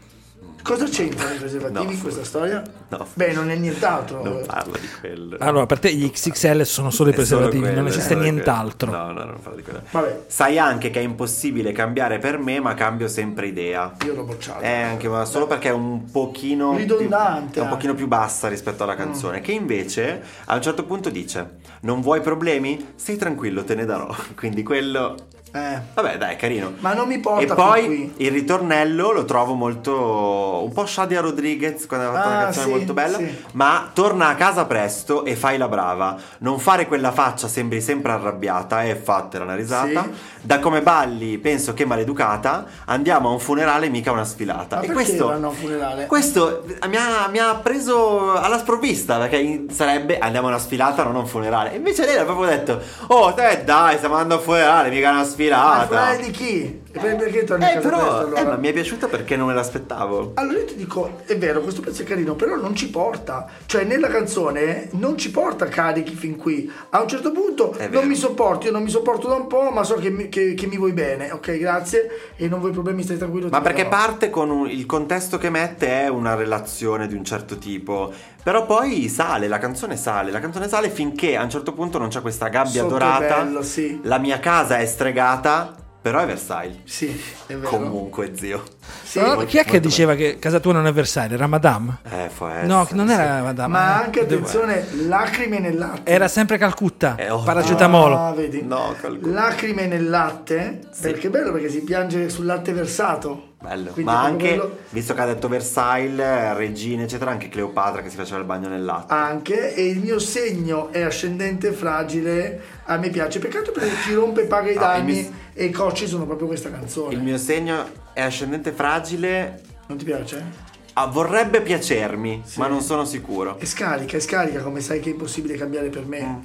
[SPEAKER 4] Cosa c'entrano i preservativi
[SPEAKER 3] No,
[SPEAKER 4] in questa storia?
[SPEAKER 3] no.
[SPEAKER 4] Beh, non è nient'altro.
[SPEAKER 3] Non parlo di quello.
[SPEAKER 1] Allora, per te gli XXL sono solo i preservativi,
[SPEAKER 3] quello,
[SPEAKER 1] non esiste nient'altro.
[SPEAKER 3] quello. No, no, non parlo di quello.
[SPEAKER 4] Vabbè,
[SPEAKER 3] Sai anche che è impossibile cambiare per me, ma cambio sempre idea.
[SPEAKER 4] io l'ho bocciato.
[SPEAKER 3] È anche ma solo perché è un pochino
[SPEAKER 4] Ridondante
[SPEAKER 3] più, è un pochino più bassa rispetto alla canzone, che invece a un certo punto dice: "Non vuoi problemi? Stai tranquillo, te ne darò". *laughs* Quindi quello
[SPEAKER 4] Eh.
[SPEAKER 3] Vabbè, dai, carino.
[SPEAKER 4] Ma non mi porta
[SPEAKER 3] E poi
[SPEAKER 4] qui.
[SPEAKER 3] il ritornello lo trovo molto. un po' Shadia Rodriguez quando aveva fatto una
[SPEAKER 4] Ah,
[SPEAKER 3] canzone
[SPEAKER 4] sì,
[SPEAKER 3] molto bella.
[SPEAKER 4] sì.
[SPEAKER 3] Ma torna a casa presto e fai la brava. Non fare quella faccia, sembri sempre arrabbiata e fatela una risata.
[SPEAKER 4] Sì.
[SPEAKER 3] Da come balli, penso che maleducata. Andiamo a un funerale, mica una sfilata.
[SPEAKER 4] Ma
[SPEAKER 3] e questo.
[SPEAKER 4] vanno a un funerale?
[SPEAKER 3] Questo mi ha, mi ha preso alla sprovvista perché sarebbe andiamo a una sfilata, non a un funerale. E invece lei ha proprio detto: Oh, te dai, stiamo andando a un funerale, mica una
[SPEAKER 4] Ma
[SPEAKER 3] sfilata.
[SPEAKER 4] il funerale di chi? Per- perché torni a
[SPEAKER 3] Eh,
[SPEAKER 4] casa
[SPEAKER 3] però
[SPEAKER 4] presto
[SPEAKER 3] eh,
[SPEAKER 4] allora?
[SPEAKER 3] ma mi è piaciuta perché non me l'aspettavo.
[SPEAKER 4] Allora io ti dico, è vero, questo pezzo è carino, però non ci porta. Cioè, nella canzone non ci porta carichi fin qui. A un certo punto non mi sopporti, io non mi sopporto da un po', ma so che mi, che- che mi vuoi bene. Ok, grazie. E non vuoi problemi, stai tranquillo.
[SPEAKER 3] Ma perché
[SPEAKER 4] darò.
[SPEAKER 3] parte con un- il contesto che mette è una relazione di un certo tipo. Però poi sale, la canzone sale, la canzone sale finché a un certo punto non c'è questa gabbia
[SPEAKER 4] è
[SPEAKER 3] dorata.
[SPEAKER 4] bello, sì.
[SPEAKER 3] La mia casa è stregata, però è Versailles.
[SPEAKER 4] Sì, è vero.
[SPEAKER 3] Comunque, zio.
[SPEAKER 4] Sì,
[SPEAKER 1] Allora,
[SPEAKER 3] molto-
[SPEAKER 1] chi è che diceva che casa tua non è Versailles? Era Madame?
[SPEAKER 3] Eh, può essere.
[SPEAKER 1] No, non
[SPEAKER 3] sì.
[SPEAKER 1] era Madame.
[SPEAKER 4] ma
[SPEAKER 1] eh.
[SPEAKER 4] anche attenzione, lacrime nel latte.
[SPEAKER 1] Era sempre Calcutta,
[SPEAKER 3] Eh, oh.
[SPEAKER 1] paracetamolo.
[SPEAKER 4] Ah, vedi?
[SPEAKER 3] No, calcolo.
[SPEAKER 4] Lacrime nel latte, perché è bello perché si piange sul latte versato.
[SPEAKER 3] Bello.
[SPEAKER 4] Quindi
[SPEAKER 3] Ma anche,
[SPEAKER 4] quello-
[SPEAKER 3] visto che ha detto Versailles, regine, eccetera, anche Cleopatra che si faceva il bagno nel latte.
[SPEAKER 4] Anche, e il mio segno è ascendente fragile, a me piace. Peccato perché chi rompe paga i
[SPEAKER 3] Ah,
[SPEAKER 4] danni
[SPEAKER 3] mio-
[SPEAKER 4] e i cocci sono proprio questa canzone.
[SPEAKER 3] Il mio segno è ascendente fragile.
[SPEAKER 4] Non ti piace?
[SPEAKER 3] Ah, vorrebbe piacermi, ma non sono sicuro.
[SPEAKER 4] E scarica, e scarica, come sai che è impossibile cambiare per me.
[SPEAKER 3] Mm.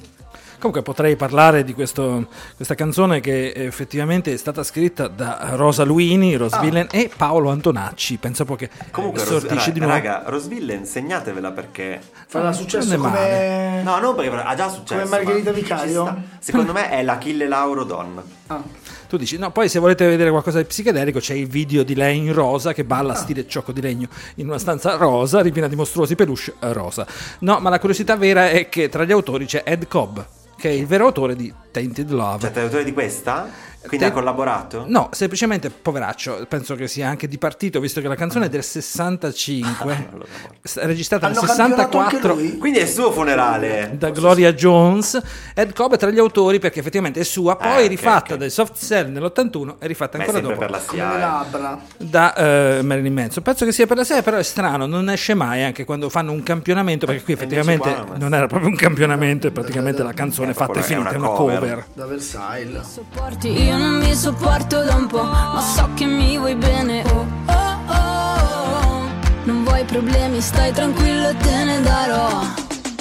[SPEAKER 1] Comunque potrei parlare di questo- questa canzone che effettivamente è stata scritta da Rosa Luini, Rose
[SPEAKER 4] Ah.
[SPEAKER 1] Villain e Paolo Antonacci. Po' che
[SPEAKER 3] Comunque,
[SPEAKER 1] sortisce
[SPEAKER 3] Ros-
[SPEAKER 1] di nuovo.
[SPEAKER 3] raga, Rosville, insegnatevela perché.
[SPEAKER 4] Farà successo
[SPEAKER 1] non è male.
[SPEAKER 4] come...
[SPEAKER 3] No, non perché ha già successo.
[SPEAKER 4] Come Margherita Vicario?
[SPEAKER 3] sta. Secondo *laughs* me è l'Achille Lauro donna.
[SPEAKER 4] Ah.
[SPEAKER 1] Tu dici, no, poi se volete vedere qualcosa di psichedelico c'è il video di lei in rosa che
[SPEAKER 4] Ah.
[SPEAKER 1] balla stile ciocco di legno in una stanza rosa, ripiena di mostruosi peluche rosa. No, ma la curiosità vera è che tra gli autori c'è Ed Cobb, che è il vero autore di Tainted Love.
[SPEAKER 3] Cioè, l'autore di questa? Quindi
[SPEAKER 1] Te-
[SPEAKER 3] ha collaborato?
[SPEAKER 1] No, semplicemente poveraccio, penso che sia anche di partito, visto che la canzone è del 65, *laughs* s- registrata nel
[SPEAKER 4] Hanno anche
[SPEAKER 1] 64
[SPEAKER 4] lui?
[SPEAKER 3] Quindi è il suo funerale.
[SPEAKER 1] da Gloria Jones. Ed Cobb è tra gli autori perché effettivamente è sua, poi
[SPEAKER 3] ok,
[SPEAKER 1] rifatta
[SPEAKER 3] ok.
[SPEAKER 1] dai soft cell nell'81 e rifatta ancora dopo
[SPEAKER 3] per la
[SPEAKER 4] labbra.
[SPEAKER 1] da eh, Marilyn Manson. Penso che sia per la serie, però è strano, non esce mai anche quando fanno un campionamento, perché qui effettivamente
[SPEAKER 3] qua, ma-
[SPEAKER 1] non era proprio un campionamento, è praticamente la canzone
[SPEAKER 3] È
[SPEAKER 1] fatta e finita, è
[SPEAKER 3] una cover.
[SPEAKER 1] Cover.
[SPEAKER 4] Da Versailles.
[SPEAKER 8] sopporti, io non mi sopporto da un po', ma so che mi vuoi bene. Oh, oh, oh, oh. Non vuoi problemi, stai tranquillo te ne darò.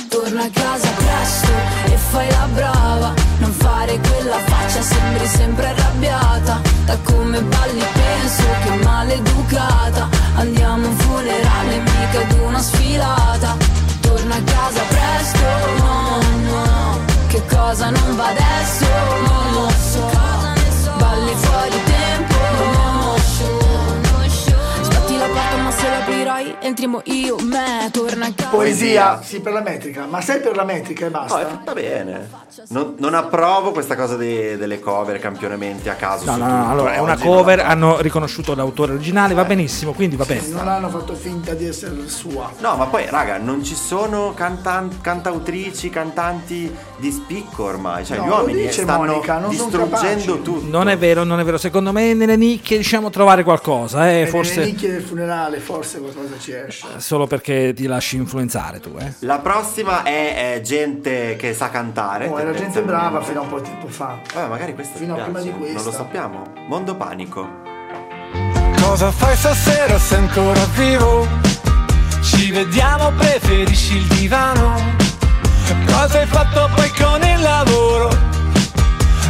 [SPEAKER 8] Torna a casa presto e fai la brava. Non fare quella faccia, sembri sempre arrabbiata. Da come balli penso che maleducata. Andiamo a un funerale, mica ad una sfilata. Torna a casa presto, no, no. Che cosa non va adesso? Non lo so. Se l'aprirai entriamo io, me. Torna a casa.
[SPEAKER 4] Poesia, sì, per la metrica. Ma sei per la metrica e
[SPEAKER 3] No, è
[SPEAKER 4] basta?
[SPEAKER 3] fatta bene. Non, non approvo questa cosa dei- delle cover, campionamenti a caso.
[SPEAKER 1] No, no, no, allora è una cover,
[SPEAKER 3] la-
[SPEAKER 1] hanno riconosciuto l'autore originale, va benissimo, quindi va bene.
[SPEAKER 4] Non hanno fatto finta di essere sua.
[SPEAKER 3] No, ma poi, raga, non ci sono cantan- cantautrici, cantanti di spicco ormai. Cioè,
[SPEAKER 4] No,
[SPEAKER 3] gli uomini
[SPEAKER 4] dice
[SPEAKER 3] stanno
[SPEAKER 4] Monica, non
[SPEAKER 3] distruggendo tutto.
[SPEAKER 1] Non è vero, non è vero. Secondo me nelle nicchie riusciamo a trovare qualcosa, eh,
[SPEAKER 4] E
[SPEAKER 1] forse
[SPEAKER 4] nelle nicchie del funerale forse qualcosa ci esce.
[SPEAKER 1] solo perché ti lasci influenzare tu, eh.
[SPEAKER 3] La prossima è, eh, gente che sa cantare.
[SPEAKER 4] Oh, era gente brava fino a un po' di tempo fa.
[SPEAKER 3] Vabbè, magari questa
[SPEAKER 4] Fino a prima di questa.
[SPEAKER 3] Non lo sappiamo. Mondo panico.
[SPEAKER 6] Cosa fai stasera? Sei ancora vivo? Ci vediamo, preferisci il divano? Cosa hai fatto poi con il lavoro?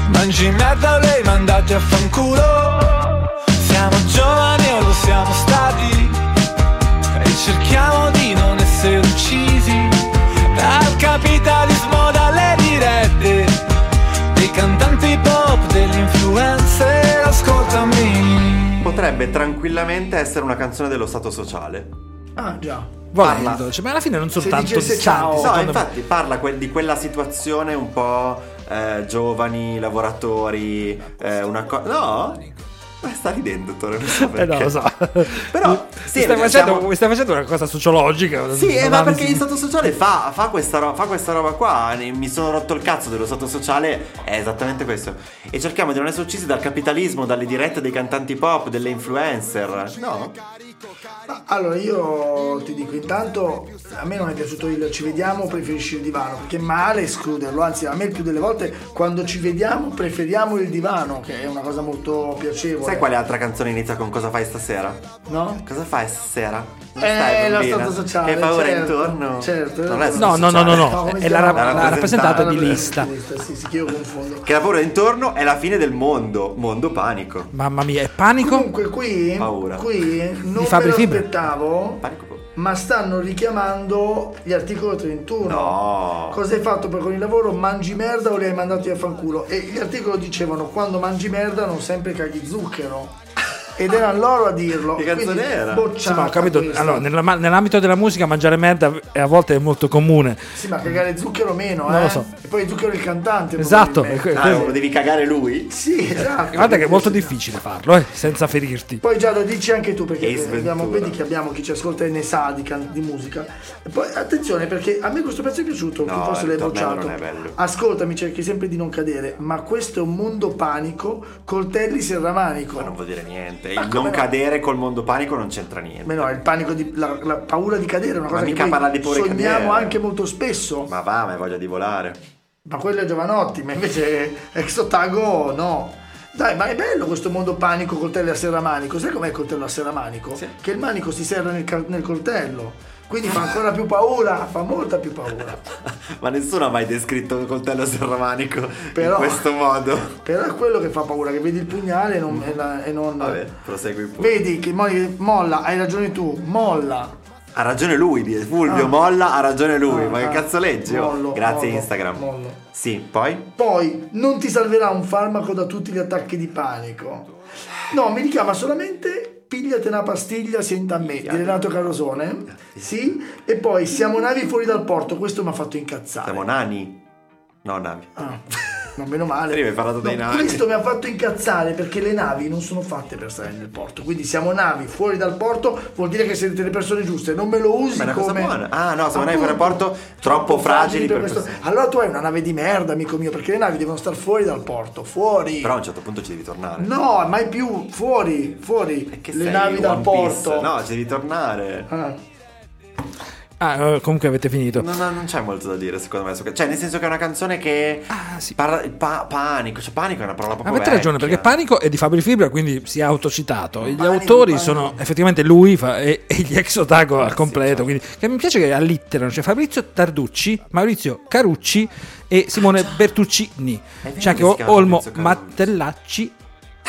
[SPEAKER 6] Mangi merda o lei mandati a fanculo? Siamo giovani o lo siamo stati? Cerchiamo di non essere uccisi Dal capitalismo, dalle dirette Dei cantanti pop, degli influencer Ascoltami
[SPEAKER 3] Potrebbe tranquillamente essere una canzone dello Stato sociale.
[SPEAKER 4] Ah, già.
[SPEAKER 1] Volendo,
[SPEAKER 3] Parla.
[SPEAKER 1] cioè, ma alla fine non sono
[SPEAKER 4] Se
[SPEAKER 1] tanto
[SPEAKER 4] dicesse
[SPEAKER 1] distanti.
[SPEAKER 4] ciao.
[SPEAKER 3] No,
[SPEAKER 1] secondo me.
[SPEAKER 3] infatti parla que- di quella situazione un po' eh, giovani, lavoratori, eh, una cosa... No? Ma sta ridendo, Tore, non so
[SPEAKER 1] Eh no, lo so.
[SPEAKER 3] Però,
[SPEAKER 1] Mi
[SPEAKER 3] sì,
[SPEAKER 1] stai, facendo, mi stai facendo una cosa sociologica.
[SPEAKER 3] Sì, eh, ma perché il stato sociale fa, fa questa ro- fa questa roba qua. Mi sono rotto il cazzo dello stato sociale, è esattamente questo. E cerchiamo di non essere uccisi dal capitalismo, dalle dirette dei cantanti pop, delle influencer. No?
[SPEAKER 4] Ma Allora io ti dico intanto a me non è piaciuto il ci vediamo preferisci il divano perché male escluderlo anzi a me il più delle volte quando ci vediamo preferiamo il divano che è una cosa molto piacevole
[SPEAKER 3] Sai quale altra canzone inizia con cosa fai stasera?
[SPEAKER 4] no?
[SPEAKER 3] Cosa fai stasera?
[SPEAKER 4] Eh,
[SPEAKER 3] bambina?
[SPEAKER 4] stato sociale,
[SPEAKER 3] Che paura
[SPEAKER 4] certo,
[SPEAKER 3] intorno?
[SPEAKER 4] certo.
[SPEAKER 3] Non è
[SPEAKER 1] No, no, no, no, no,
[SPEAKER 4] come
[SPEAKER 1] è la,
[SPEAKER 4] chiama?
[SPEAKER 1] la,
[SPEAKER 3] La
[SPEAKER 1] rappresentata di
[SPEAKER 4] Allora,
[SPEAKER 1] lista.
[SPEAKER 4] Sì, sì, che io confondo
[SPEAKER 3] Che la paura intorno è la fine del mondo. Mondo panico.
[SPEAKER 1] Mamma mia, è panico?
[SPEAKER 4] comunque qui
[SPEAKER 3] Paura.
[SPEAKER 4] qui non
[SPEAKER 1] Fabri Fibra.
[SPEAKER 4] aspettavo ma stanno richiamando gli articoli 31
[SPEAKER 3] No.
[SPEAKER 4] cosa hai fatto per con il lavoro mangi merda o li hai mandati a fanculo e gli articoli dicevano quando mangi merda non sempre caghi zucchero ed erano loro a dirlo
[SPEAKER 3] Che canzone
[SPEAKER 4] quindi
[SPEAKER 3] era?
[SPEAKER 4] bocciata
[SPEAKER 1] Sì, ma ho capito. Allora, nella- nell'ambito della musica mangiare merda è- a volte è molto comune.
[SPEAKER 4] sì ma cagare zucchero meno
[SPEAKER 1] Non
[SPEAKER 4] eh
[SPEAKER 1] lo so.
[SPEAKER 4] e poi zucchero il cantante
[SPEAKER 1] Esatto, que-
[SPEAKER 3] Ah, lo devi cagare lui?
[SPEAKER 4] sì esatto
[SPEAKER 1] Guarda che è molto difficile farlo, eh, senza ferirti.
[SPEAKER 4] Poi già lo dici anche tu perché abbiamo, vedi che abbiamo chi ci ascolta e ne sa di, can- di musica. E poi attenzione perché a me questo pezzo è piaciuto,
[SPEAKER 3] No,
[SPEAKER 4] forse l'hai bocciato. Ascoltami, cerchi sempre di non cadere, ma questo è un mondo panico, coltelli serramanico.
[SPEAKER 3] Ma non vuol dire niente.
[SPEAKER 4] Ma
[SPEAKER 3] Il non
[SPEAKER 4] no?
[SPEAKER 3] cadere col mondo panico non c'entra niente.
[SPEAKER 4] Beh, no, il panico di, la, la paura di cadere è una
[SPEAKER 3] Ma
[SPEAKER 4] cosa che
[SPEAKER 3] mica parla di paura
[SPEAKER 4] sogniamo
[SPEAKER 3] cadere.
[SPEAKER 4] anche molto spesso. Ma,
[SPEAKER 3] Ma va, ma hai voglia di volare.
[SPEAKER 4] quello è Giovanotti, ma invece ex Otago no. Dai, ma è bello questo mondo panico, coltello a serramanico. Sai com'è il coltello a serramanico?
[SPEAKER 3] Sì.
[SPEAKER 4] Che il manico si serra nel, nel coltello. Quindi fa ancora più paura, fa molta più paura. *laughs*
[SPEAKER 3] Ma nessuno ha mai descritto il coltello serramanico
[SPEAKER 4] Però-
[SPEAKER 3] in questo modo.
[SPEAKER 4] Però è quello che fa paura, che vedi il pugnale e non... e la- e non-
[SPEAKER 3] Vabbè, prosegui pure.
[SPEAKER 4] Vedi che mo- molla, hai ragione tu, molla.
[SPEAKER 3] Ha ragione lui, Fulvio
[SPEAKER 4] Ah.
[SPEAKER 3] molla, ha ragione lui.
[SPEAKER 4] Ah,
[SPEAKER 3] Ma che
[SPEAKER 4] ah.
[SPEAKER 3] cazzo leggi? oh?
[SPEAKER 4] Mollo,
[SPEAKER 3] Grazie
[SPEAKER 4] mollo,
[SPEAKER 3] Instagram.
[SPEAKER 4] mollo.
[SPEAKER 3] Sì, poi?
[SPEAKER 4] Poi non ti salverà un farmaco da tutti gli attacchi di panico. No, mi richiama solamente pigliate una pastiglia, senta a me, di Renato Carosone. Sì, e poi siamo navi fuori dal porto, questo mi ha fatto incazzare.
[SPEAKER 3] Siamo nani? No, navi.
[SPEAKER 4] Ah, no, meno male.
[SPEAKER 3] Prima hai parlato dei navi.
[SPEAKER 4] Questo mi ha fatto incazzare perché le navi non sono fatte per stare nel porto. Quindi siamo navi fuori dal porto, vuol dire che siete le persone giuste. Non me lo usi
[SPEAKER 3] Ma è una cosa
[SPEAKER 4] come.
[SPEAKER 3] buona. Ah, no, siamo navi fuori dal porto, troppo fragili per
[SPEAKER 4] questo.
[SPEAKER 3] questo.
[SPEAKER 4] Allora tu hai una nave di merda, amico mio, perché le navi devono stare fuori dal porto. Fuori.
[SPEAKER 3] Però a un certo punto ci devi tornare.
[SPEAKER 4] No, mai più. Fuori, fuori.
[SPEAKER 3] Che
[SPEAKER 4] le navi dal
[SPEAKER 3] One Piece?
[SPEAKER 4] porto.
[SPEAKER 3] No, ci devi tornare.
[SPEAKER 4] Ah.
[SPEAKER 1] Ah, eh, comunque avete finito.
[SPEAKER 3] No, no, non c'è molto da dire secondo me. Cioè, nel senso che è una canzone che
[SPEAKER 1] Ah, sì.
[SPEAKER 3] parla il pa- panico. Cioè, panico è una parola proprio
[SPEAKER 1] Avete ragione,
[SPEAKER 3] vecchia.
[SPEAKER 1] perché Panico è di Fabri Fibra, quindi si è autocitato. Gli
[SPEAKER 4] Panico,
[SPEAKER 1] autori
[SPEAKER 4] Panico.
[SPEAKER 1] sono effettivamente lui fa- e, e gli ex Otago al
[SPEAKER 3] sì,
[SPEAKER 1] completo.
[SPEAKER 3] certo.
[SPEAKER 1] Quindi, che mi piace che allitterano. C'è Fabrizio Tarducci, Maurizio Carucci e Simone Bertuccini.
[SPEAKER 3] vero
[SPEAKER 1] C'è anche
[SPEAKER 3] che si chiama
[SPEAKER 1] Olmo. Mattellacci.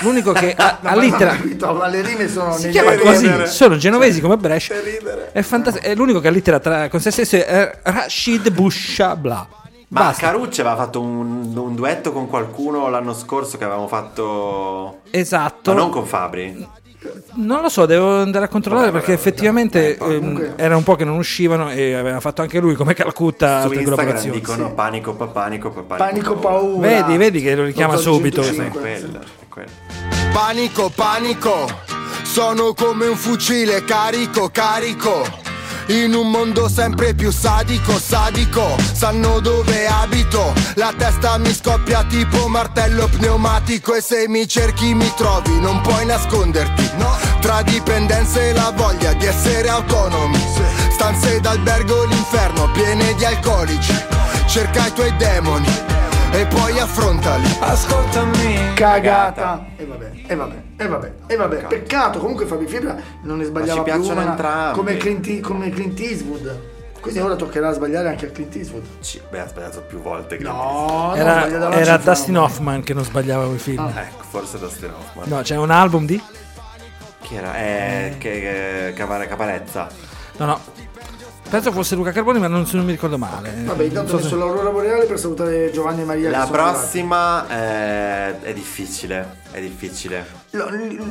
[SPEAKER 1] L'unico che *laughs* a-
[SPEAKER 4] No, ma, le rime sono
[SPEAKER 1] Si chiama così, sono genovesi come Brescia.
[SPEAKER 3] Che ridere.
[SPEAKER 1] È fantastico. È l'unico che allittera tra, con se stesso è Rashid Bushabla.
[SPEAKER 3] Ma
[SPEAKER 1] Basta.
[SPEAKER 3] Carucci aveva fatto un, un duetto con qualcuno l'anno scorso che avevamo fatto.
[SPEAKER 1] Esatto.
[SPEAKER 3] Ma non con Fabri.
[SPEAKER 1] Non lo so, devo andare a controllare
[SPEAKER 3] Vabbè,
[SPEAKER 1] perché
[SPEAKER 3] vabbè,
[SPEAKER 1] effettivamente
[SPEAKER 3] vabbè.
[SPEAKER 1] ehm,
[SPEAKER 4] comunque-
[SPEAKER 1] era un po' che non uscivano e aveva fatto anche lui come Calcutta
[SPEAKER 3] Su
[SPEAKER 1] altre
[SPEAKER 3] Instagram
[SPEAKER 1] collaborazioni.
[SPEAKER 3] dicono
[SPEAKER 4] sì.
[SPEAKER 3] panico, pa- panico, pa-
[SPEAKER 4] Panico paura.
[SPEAKER 1] Vedi, vedi che lo richiama subito,
[SPEAKER 4] 105.
[SPEAKER 3] È quello, è quello.
[SPEAKER 9] Panico, panico, sono come un fucile carico, carico. In un mondo sempre più sadico, sadico, sanno dove abito. La testa mi scoppia tipo martello pneumatico e se mi cerchi mi trovi, non puoi nasconderti. No, tra dipendenze e la voglia di essere autonomi. Stanze d'albergo l'inferno piene di alcolici. Cerca i tuoi demoni e poi affrontali.
[SPEAKER 6] Ascoltami
[SPEAKER 4] Cagata. E vabbè, e vabbè, e vabbè, e vabbè. Peccato, comunque Fabio Fibra non ne sbagliava
[SPEAKER 3] ci
[SPEAKER 4] più
[SPEAKER 3] piacciono
[SPEAKER 4] una
[SPEAKER 3] entrambi.
[SPEAKER 4] come Clint, come Clint Eastwood. Quindi ora toccherà sbagliare anche a Clint Eastwood.
[SPEAKER 3] Ci- Beh, ha sbagliato più volte. che
[SPEAKER 4] No,
[SPEAKER 1] Era, era Dustin. Hoffman che non sbagliava i film.
[SPEAKER 3] Ecco, forse Dustin Hoffman.
[SPEAKER 1] No, c'è un album di?
[SPEAKER 3] Chi era? Eh, che, che, Cavare- Caparezza.
[SPEAKER 1] No, no. Penso fosse Luca Carboni, ma non, se non mi ricordo male.
[SPEAKER 4] Vabbè, intanto
[SPEAKER 1] so se-
[SPEAKER 4] l'aurora boreale per salutare Giovanni e Maria.
[SPEAKER 3] La prossima eh, è difficile. È difficile.
[SPEAKER 4] Lo-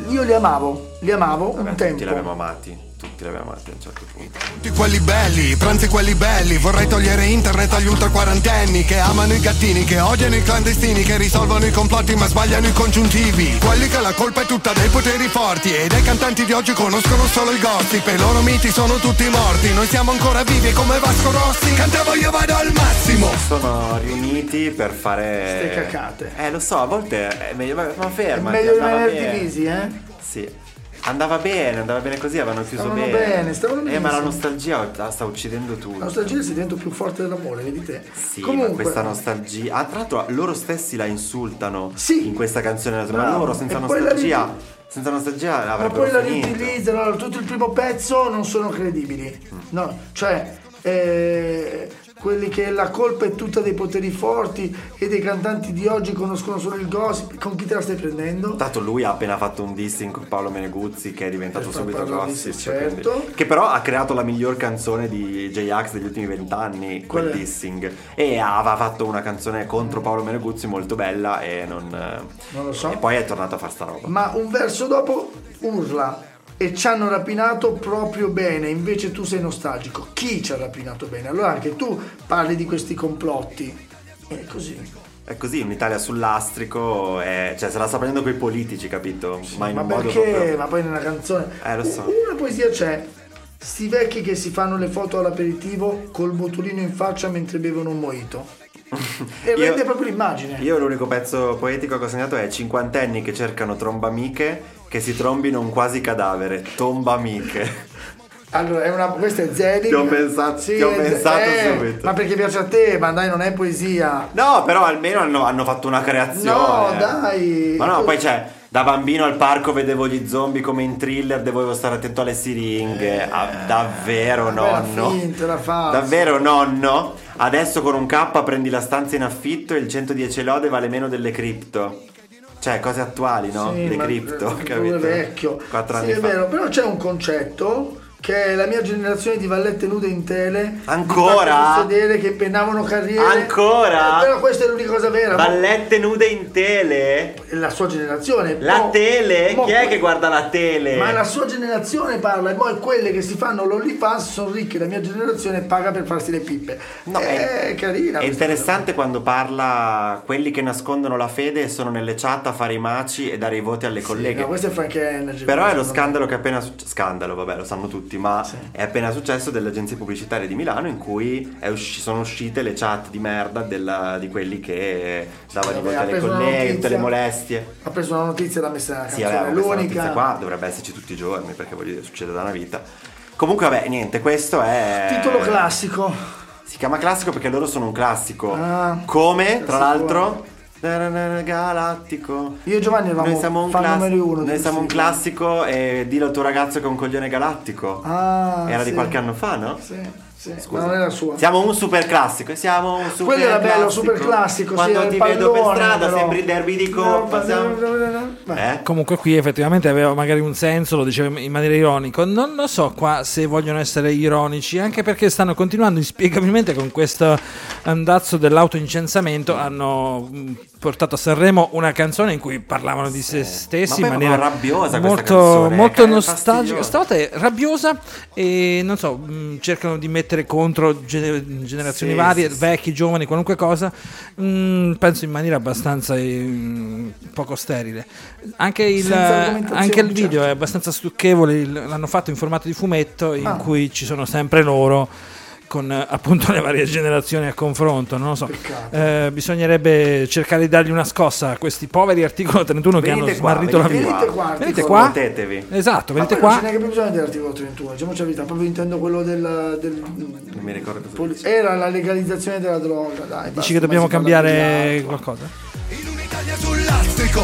[SPEAKER 4] Io li amavo, li amavo
[SPEAKER 3] Vabbè,
[SPEAKER 4] un
[SPEAKER 3] tutti l'abbiamo
[SPEAKER 4] tempo.
[SPEAKER 3] amati. Tutti l'abbiamo amati a un certo punto.
[SPEAKER 9] Tutti quelli belli, pranzi quelli belli Vorrei togliere internet agli ultra quarantenni Che amano i gattini, che odiano i clandestini Che risolvono i complotti ma sbagliano i congiuntivi Quelli che la colpa è tutta dei poteri forti E dei cantanti di oggi conoscono solo il gossip E i loro miti sono tutti morti Noi siamo ancora vivi e come Vasco Rossi Cantavo io vado al massimo
[SPEAKER 3] Sono riuniti per fare.
[SPEAKER 4] Ste cacate.
[SPEAKER 3] Eh, lo so, a volte è meglio. Ma, ma
[SPEAKER 4] È
[SPEAKER 3] ferma.
[SPEAKER 4] meglio
[SPEAKER 3] bene.
[SPEAKER 4] divisi, eh?
[SPEAKER 3] Sì. Andava bene, andava bene così, avevano chiuso
[SPEAKER 4] Stavano
[SPEAKER 3] bene.
[SPEAKER 4] bene, stavano
[SPEAKER 3] Eh, ma la nostalgia sta- sta uccidendo tutto.
[SPEAKER 4] La nostalgia si diventa più forte dell'amore, vedi te.
[SPEAKER 3] Sì,
[SPEAKER 4] Comunque,
[SPEAKER 3] ma questa nostalgia. Ah, tra l'altro loro stessi la insultano
[SPEAKER 4] Sì.
[SPEAKER 3] in questa canzone. Ma loro senza
[SPEAKER 4] E
[SPEAKER 3] nostalgia. Senza nostalgia
[SPEAKER 4] Ma
[SPEAKER 3] avrebbero
[SPEAKER 4] poi la riutilizzano, allora, tutto il primo pezzo non sono credibili.
[SPEAKER 3] Mm.
[SPEAKER 4] No, cioè, eh, quelli che la colpa è tutta dei poteri forti e dei cantanti di oggi conoscono solo il gossip, con chi te la stai prendendo?
[SPEAKER 3] Tanto lui ha appena fatto un dissing con Paolo Meneguzzi che è diventato
[SPEAKER 4] far
[SPEAKER 3] subito gossip.
[SPEAKER 4] sé, certo.
[SPEAKER 3] quindi- Che però ha creato la miglior canzone di J-Ax degli ultimi vent'anni, quel dissing. E aveva fatto una canzone contro Paolo Meneguzzi molto bella e non...
[SPEAKER 4] Non lo so.
[SPEAKER 3] E poi è tornato a fare sta roba.
[SPEAKER 4] Ma un verso dopo urla e ci hanno rapinato proprio bene, invece tu sei nostalgico. Chi ci ha rapinato bene? Allora anche tu parli di questi complotti. È così.
[SPEAKER 3] È così, un'Italia sul lastrico, è- cioè se la sta prendendo coi politici, capito? ma in
[SPEAKER 4] Ma
[SPEAKER 3] un modo
[SPEAKER 4] perché?
[SPEAKER 3] proprio...
[SPEAKER 4] Ma poi nella canzone.
[SPEAKER 3] Eh, lo so.
[SPEAKER 4] Una poesia c'è. Sti vecchi che si fanno le foto all'aperitivo col botulino in faccia mentre bevono un mojito. E
[SPEAKER 3] Io-
[SPEAKER 4] rende proprio l'immagine.
[SPEAKER 3] Io l'unico pezzo poetico che ho segnato è cinquantenni che cercano trombamiche che si trombino un quasi cadavere. Tombamiche.
[SPEAKER 4] Allora, è una, questo è Zelig.
[SPEAKER 3] Ti ho pensato- ti ho pensato
[SPEAKER 4] eh,
[SPEAKER 3] subito.
[SPEAKER 4] Ma perché piace a te? Ma dai, non è poesia.
[SPEAKER 3] No, però almeno hanno, hanno fatto una creazione.
[SPEAKER 4] No, dai.
[SPEAKER 3] Ma no, poi c'è. Da bambino al parco vedevo gli zombie come in thriller, dovevo stare attento alle siringhe. Ah, davvero,
[SPEAKER 4] era
[SPEAKER 3] nonno?
[SPEAKER 4] finto.
[SPEAKER 3] Davvero, nonno? Adesso con un K prendi la stanza in affitto e il 110 lode vale meno delle cripto. Cioè, cose attuali, no?
[SPEAKER 4] Sì,
[SPEAKER 3] Le cripto,
[SPEAKER 4] eh,
[SPEAKER 3] capito?
[SPEAKER 4] vecchio.
[SPEAKER 3] Quattro
[SPEAKER 4] sì,
[SPEAKER 3] anni
[SPEAKER 4] è
[SPEAKER 3] fa.
[SPEAKER 4] vero, però c'è un concetto che la mia generazione di vallette nude in tele
[SPEAKER 3] Ancora?
[SPEAKER 4] di sedere che pennavano carriere
[SPEAKER 3] Ancora?
[SPEAKER 4] Eh, però questa è l'unica cosa vera
[SPEAKER 3] Ballette nude in tele?
[SPEAKER 4] la sua generazione
[SPEAKER 3] La
[SPEAKER 4] Mo-
[SPEAKER 3] tele?
[SPEAKER 4] mo-
[SPEAKER 3] Chi è che guarda la tele?
[SPEAKER 4] ma la sua generazione parla e poi quelle che si fanno l'OnlyFans sono ricche la mia generazione paga per farsi le pippe
[SPEAKER 3] No,
[SPEAKER 4] è, carina
[SPEAKER 3] È
[SPEAKER 4] questa
[SPEAKER 3] interessante quando parla quelli che nascondono la fede e sono nelle chat a fare i maci e dare i voti alle
[SPEAKER 4] cosa.
[SPEAKER 3] colleghe.
[SPEAKER 4] no, questo è Frank Energy
[SPEAKER 3] Però è lo
[SPEAKER 4] secondo me.
[SPEAKER 3] scandalo che è appena. Scandalo, vabbè, lo sanno tutti, ma è appena successo delle agenzie pubblicitarie di Milano in cui usci- sono uscite le chat di merda della- di quelli che davano i
[SPEAKER 4] vabbè,
[SPEAKER 3] voti
[SPEAKER 4] ha
[SPEAKER 3] alle colleghe, tutte le molestie.
[SPEAKER 4] ha preso una notizia da messa nella
[SPEAKER 3] Sì,
[SPEAKER 4] canzone l'unica
[SPEAKER 3] notizia qua dovrebbe esserci tutti i giorni perché voglio dire, succede da una vita. Comunque, vabbè, niente, questo è.
[SPEAKER 4] titolo classico
[SPEAKER 3] Si chiama classico perché loro sono un classico.
[SPEAKER 4] Ah,
[SPEAKER 3] Come, tra
[SPEAKER 4] sicuro.
[SPEAKER 3] l'altro, Galattico.
[SPEAKER 4] io e Giovanni eravamo
[SPEAKER 3] Noi siamo un,
[SPEAKER 4] fan
[SPEAKER 3] class-
[SPEAKER 4] numero uno
[SPEAKER 3] noi siamo un classico e dillo al tuo ragazzo che è un coglione galattico.
[SPEAKER 4] Ah,
[SPEAKER 3] Era
[SPEAKER 4] sì.
[SPEAKER 3] di qualche anno fa, no?
[SPEAKER 4] Sì, sì,
[SPEAKER 3] Scusa.
[SPEAKER 4] non era sua.
[SPEAKER 3] Siamo un super classico siamo un super
[SPEAKER 4] Quello era bello,
[SPEAKER 3] classico.
[SPEAKER 4] super classico.
[SPEAKER 3] Quando
[SPEAKER 4] sì,
[SPEAKER 3] ti vedo per strada
[SPEAKER 4] però.
[SPEAKER 3] sembri il derby di coppa. Eh?
[SPEAKER 1] Comunque qui effettivamente aveva magari un senso, lo diceva in maniera ironica. Non lo so qua se vogliono essere ironici, anche perché stanno continuando inspiegabilmente con questo andazzo dell'autoincensamento. Hanno mh, portato a Sanremo una canzone in cui parlavano di se stessi
[SPEAKER 3] Ma
[SPEAKER 1] in maniera
[SPEAKER 3] rabbiosa
[SPEAKER 1] molto,
[SPEAKER 3] canzone,
[SPEAKER 1] molto nostalgica. Stavolta è rabbiosa e non so, mh, cercano di mettere contro gener- generazioni
[SPEAKER 3] Sì,
[SPEAKER 1] varie,
[SPEAKER 3] sì, sì.
[SPEAKER 1] vecchi, giovani, qualunque cosa. Mm, penso in maniera abbastanza eh, poco sterile. Anche il, anche il video
[SPEAKER 4] certo.
[SPEAKER 1] è abbastanza stucchevole. L'hanno fatto in formato di fumetto in
[SPEAKER 4] Ah.
[SPEAKER 1] cui ci sono sempre loro. Con eh, appunto *laughs* le varie generazioni a confronto, non lo so. Eh, bisognerebbe cercare di dargli una scossa a questi poveri articolo 31 che hanno
[SPEAKER 3] Venite qua,
[SPEAKER 1] smarrito la
[SPEAKER 3] venite
[SPEAKER 1] vita.
[SPEAKER 4] Venite qua,
[SPEAKER 1] Venite
[SPEAKER 4] articolo.
[SPEAKER 1] qua. Esatto,
[SPEAKER 4] Ma
[SPEAKER 1] venite
[SPEAKER 4] poi non c'è
[SPEAKER 1] qua.
[SPEAKER 4] neanche più bisogno dell'articolo 31, diciamoci la verità, proprio intendo quello del... del
[SPEAKER 3] Non mi ricordo dice.
[SPEAKER 4] Era la legalizzazione della droga, dai. basta,
[SPEAKER 1] Dici che dobbiamo cambiare qualcosa?
[SPEAKER 9] In un'Italia sul lastrico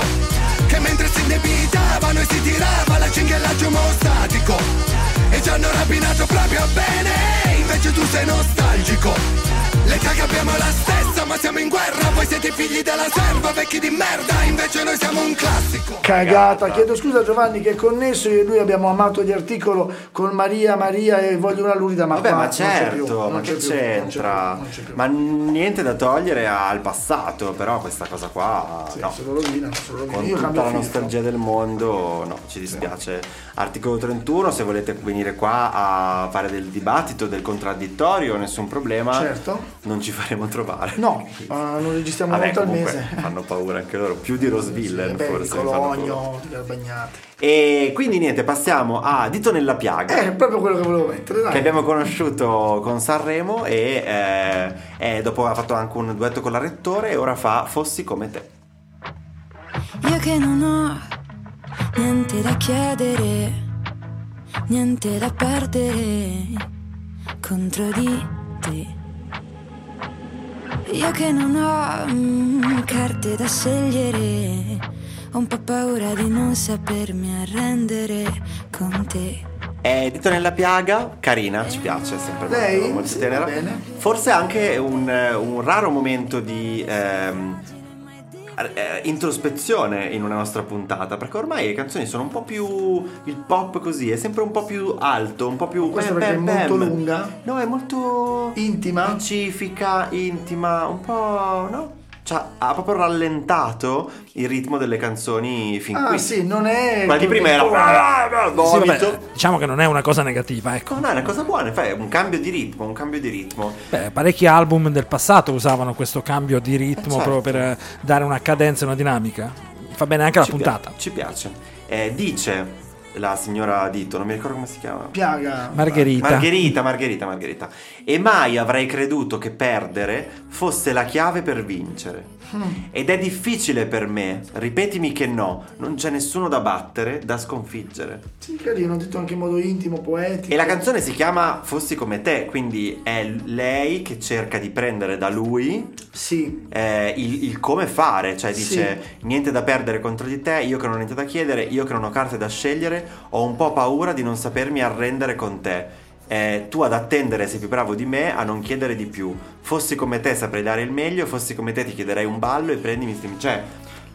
[SPEAKER 9] Che mentre si indebitavano e si tirava la cinghiallaggio mostatico E ci hanno rapinato proprio bene. Invece tu sei nostalgico L'età che abbiamo è la stessa ma siamo in guerra Voi siete figli della serva, vecchi di merda Invece noi siamo un classico
[SPEAKER 4] Cagata, chiedo scusa a Giovanni che è connesso, io e lui abbiamo amato gli articoli con Maria, Maria e voglio una lurida ma
[SPEAKER 3] Vabbè,
[SPEAKER 4] qua
[SPEAKER 3] ma
[SPEAKER 4] non c'è più,
[SPEAKER 3] certo,
[SPEAKER 4] non
[SPEAKER 3] ma
[SPEAKER 4] c'è
[SPEAKER 3] che
[SPEAKER 4] più, non c'è più,
[SPEAKER 3] c'entra?
[SPEAKER 4] non c'è più.
[SPEAKER 3] Ma niente da togliere al passato, però questa cosa qua
[SPEAKER 4] Sì,
[SPEAKER 3] no.
[SPEAKER 4] se lo rovina.
[SPEAKER 3] Con
[SPEAKER 4] Io
[SPEAKER 3] tutta la nostalgia del mondo, no, ci dispiace. Articolo 31, se volete venire qua a fare del dibattito, del contraddittorio, nessun problema.
[SPEAKER 4] Certo.
[SPEAKER 3] Non ci faremo trovare.
[SPEAKER 4] No, ma non registriamo una
[SPEAKER 3] Vabbè,
[SPEAKER 4] volta al mese.
[SPEAKER 3] fanno paura anche loro, più di Rosvillen
[SPEAKER 4] Beh,
[SPEAKER 3] forse. mi fanno paura.
[SPEAKER 4] Cologno, Garbagnate.
[SPEAKER 3] E quindi niente, passiamo a Dito nella piaga.
[SPEAKER 4] Eh, è proprio quello che volevo mettere, dai.
[SPEAKER 3] che abbiamo conosciuto con Sanremo e, eh, e dopo ha fatto anche un duetto con la Rettore e ora fa Fossi come te.
[SPEAKER 8] Io che non ho niente da chiedere, niente da perdere contro di te. Io che non ho mm, carte da scegliere, ho un po' paura di non sapermi arrendere con te.
[SPEAKER 3] È Dito nella piaga, carina, ci piace, sempre
[SPEAKER 4] Lei?
[SPEAKER 3] molto, molto
[SPEAKER 4] Sì,
[SPEAKER 3] tenera. Forse anche un, un raro momento di ehm, eh, introspezione in una nostra puntata, perché ormai le canzoni sono un po' più il pop così, è sempre un po' più alto, un po' più
[SPEAKER 4] Questo
[SPEAKER 3] bam,
[SPEAKER 4] perché è
[SPEAKER 3] bam,
[SPEAKER 4] molto
[SPEAKER 3] bam.
[SPEAKER 4] lunga?
[SPEAKER 3] No, è molto
[SPEAKER 4] Intima?
[SPEAKER 3] pacifica, intima, un po', no? Cioè, ha proprio rallentato il ritmo delle canzoni fin
[SPEAKER 4] Ah
[SPEAKER 3] qui.
[SPEAKER 4] sì, non è...
[SPEAKER 3] Quella di prima era
[SPEAKER 1] Sì,
[SPEAKER 3] vomito.
[SPEAKER 1] vabbè, diciamo che non è una cosa negativa, ecco.
[SPEAKER 3] No, è una cosa buona, fai un cambio di ritmo, un cambio di ritmo.
[SPEAKER 1] Beh, parecchi album del passato usavano questo cambio di ritmo
[SPEAKER 3] Eh, certo.
[SPEAKER 1] proprio per eh, dare una cadenza e una dinamica. Fa bene anche la
[SPEAKER 3] Ci
[SPEAKER 1] puntata.
[SPEAKER 3] ci piace. Eh, dice la signora Dito, non mi ricordo come si chiama.
[SPEAKER 4] Piaga.
[SPEAKER 1] Margherita.
[SPEAKER 3] Margherita, Margherita, Margherita. E mai avrei creduto che perdere fosse la chiave per vincere. Ed è difficile per me, ripetimi che no, non c'è nessuno da battere, da sconfiggere.
[SPEAKER 4] Sì, carino, detto anche in modo intimo, poetico.
[SPEAKER 3] E la canzone si chiama Fossi come te, quindi è lei che cerca di prendere da lui
[SPEAKER 4] Sì.
[SPEAKER 3] eh, il, il come fare, cioè dice niente da perdere contro di te, io che non ho niente da chiedere, io che non ho carte da scegliere, ho un po' paura di non sapermi arrendere con te. Eh, tu ad attendere sei più bravo di me, a non chiedere di più. Fossi come te saprei dare il meglio, fossi come te ti chiederei un ballo e prendimi... Cioè,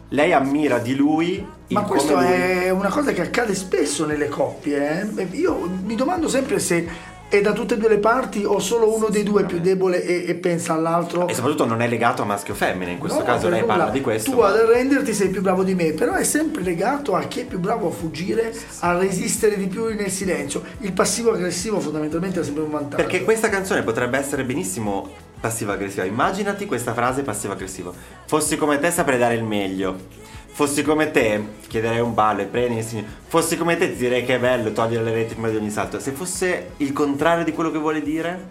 [SPEAKER 3] lei ammira di lui
[SPEAKER 4] Ma questo
[SPEAKER 3] lui-
[SPEAKER 4] è una cosa che accade spesso nelle coppie. eh. Io mi domando sempre se è da tutte e due le parti o solo uno dei due è più debole e, e pensa all'altro.
[SPEAKER 3] E soprattutto non è legato a maschio o femmina, in questo
[SPEAKER 4] No,
[SPEAKER 3] caso lei
[SPEAKER 4] nulla.
[SPEAKER 3] parla di questo.
[SPEAKER 4] Tu ad arrenderti sei più bravo di me, però è sempre legato a chi è più bravo a fuggire, a resistere di più nel silenzio. Il passivo aggressivo fondamentalmente è sempre un vantaggio.
[SPEAKER 3] Perché questa canzone potrebbe essere benissimo passiva-aggressiva. Immaginati questa frase passiva-aggressiva. Fossi come te saprei dare il meglio. Fossi come te, chiederei un ballo e prendi insegni. Fossi come te, ti direi che è bello togliere le reti prima di ogni salto. Se fosse il contrario di quello che vuole dire,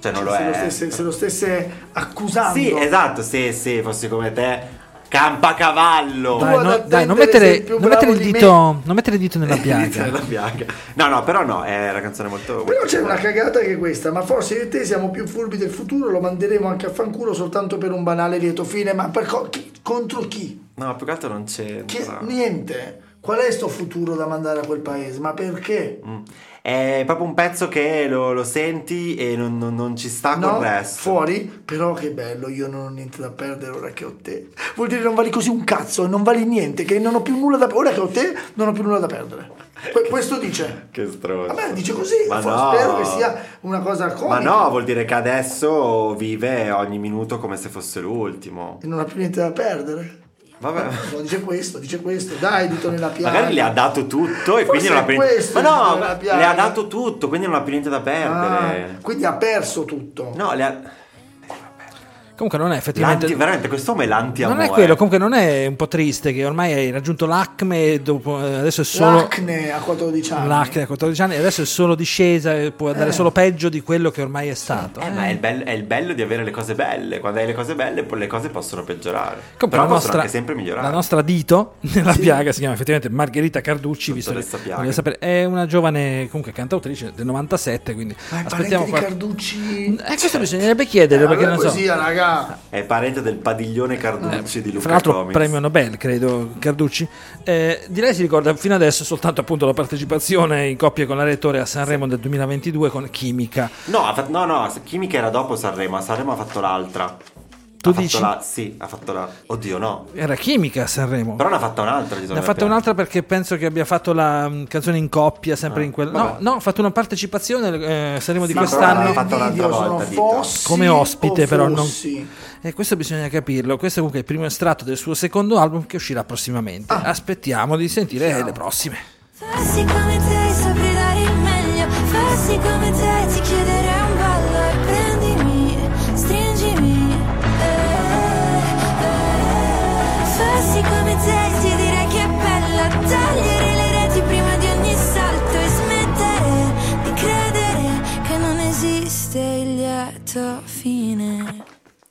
[SPEAKER 3] cioè non lo
[SPEAKER 4] se,
[SPEAKER 3] è.
[SPEAKER 4] lo stesse, se lo stesse accusando.
[SPEAKER 3] Sì, esatto. Se, se fossi come te, campacavallo.
[SPEAKER 1] Dai,
[SPEAKER 4] ad
[SPEAKER 1] no- dai, non mettere, non mettere dito, non mettere il dito *laughs* nella piaga.
[SPEAKER 3] No, no, però no, è una canzone molto.
[SPEAKER 4] Però
[SPEAKER 3] molto
[SPEAKER 4] c'è una cagata che è questa, ma forse io e te siamo più furbi del futuro, lo manderemo anche a fanculo soltanto per un banale lieto fine, ma per co- chi- contro chi?
[SPEAKER 3] No, più che altro non c'è.
[SPEAKER 4] Che-. Niente. Qual è sto futuro da mandare a quel paese? Ma perché?
[SPEAKER 3] Mm. È proprio un pezzo che lo, lo senti e non, non- non ci sta
[SPEAKER 4] No,
[SPEAKER 3] col resto.
[SPEAKER 4] fuori, però che bello, io non ho niente da perdere ora che ho te. Vuol dire non vali così un cazzo, non vali niente, che non ho più nulla da perdere. Ora che ho te, non ho più nulla da perdere. Que- *laughs* questo dice.
[SPEAKER 3] Che stronzo.
[SPEAKER 4] Vabbè, dice così,
[SPEAKER 3] Ma no.
[SPEAKER 4] spero che sia una cosa comica.
[SPEAKER 3] Ma no, vuol dire che adesso vive ogni minuto come se fosse l'ultimo.
[SPEAKER 4] E non ha più niente da perdere.
[SPEAKER 3] Vabbè.
[SPEAKER 4] No, dice questo, dice questo. Dai, dito nella piaga.
[SPEAKER 3] Magari le ha dato tutto e
[SPEAKER 4] Forse
[SPEAKER 3] quindi non ha più
[SPEAKER 4] questo
[SPEAKER 3] Ma no, le ha dato tutto, quindi non ha più niente da
[SPEAKER 4] Ah,
[SPEAKER 3] perdere.
[SPEAKER 4] quindi ha perso tutto.
[SPEAKER 3] No, le ha...
[SPEAKER 1] Comunque non è effettivamente...
[SPEAKER 3] L'anti... veramente quest'uomo è l'anti-amore.
[SPEAKER 1] Non è quello, comunque non è un po' triste che ormai hai raggiunto l'acme dopo, eh, adesso è solo...
[SPEAKER 4] L'acne a 14 anni.
[SPEAKER 1] L'acne a 14 anni e adesso è solo discesa e può andare
[SPEAKER 4] Eh.
[SPEAKER 1] solo peggio di quello che ormai è stato.
[SPEAKER 3] Eh, ma è il, bello, è il bello di avere le cose belle. Quando hai le cose belle, poi le cose possono peggiorare.
[SPEAKER 1] Comunque
[SPEAKER 3] Però
[SPEAKER 1] la
[SPEAKER 3] possono
[SPEAKER 1] nostra,
[SPEAKER 3] anche sempre migliorare.
[SPEAKER 1] la nostra dito *laughs* nella piaga si chiama effettivamente Margherita Carducci, visto che sapere, è una giovane comunque cantautrice del 97, quindi
[SPEAKER 4] Ma
[SPEAKER 1] aspettiamo
[SPEAKER 4] di
[SPEAKER 1] qua-
[SPEAKER 4] Carducci.
[SPEAKER 1] Eh, questo bisognerebbe chiedere perché
[SPEAKER 4] Allora
[SPEAKER 1] non so.
[SPEAKER 4] poesia, raga.
[SPEAKER 3] È parente del padiglione Carducci di Luca
[SPEAKER 1] Eh, Fra l'altro
[SPEAKER 3] Comics.
[SPEAKER 1] premio Nobel, credo, Carducci. Eh, di lei si ricorda fino adesso soltanto appunto la partecipazione in coppia con la Rettore a Sanremo del 2022 con Chimica.
[SPEAKER 3] No, fatto- no, no, Chimica era dopo Sanremo. A Sanremo ha fatto l'altra.
[SPEAKER 1] Tu
[SPEAKER 3] ha fatto
[SPEAKER 1] dici?
[SPEAKER 3] la- sì, ha fatto la. Oddio, no.
[SPEAKER 1] Era Chimica a Sanremo.
[SPEAKER 3] Però ne ha fatta un'altra.
[SPEAKER 1] Ne ha fatta un'altra perché penso che abbia fatto la mm, canzone in coppia, sempre
[SPEAKER 3] Ah,
[SPEAKER 1] in quel... No, no, ha fatto una partecipazione eh, Sanremo di
[SPEAKER 3] Sì, ma
[SPEAKER 1] quest'anno.
[SPEAKER 3] l'ha fatto un'altra volta,
[SPEAKER 4] fossi
[SPEAKER 1] come ospite, però non. E questo bisogna capirlo. Questo comunque è il primo estratto del suo secondo album che uscirà prossimamente.
[SPEAKER 4] Ah.
[SPEAKER 1] Aspettiamo di sentire le prossime.
[SPEAKER 8] Fassi come te, saprei dare il meglio. Fassi come te,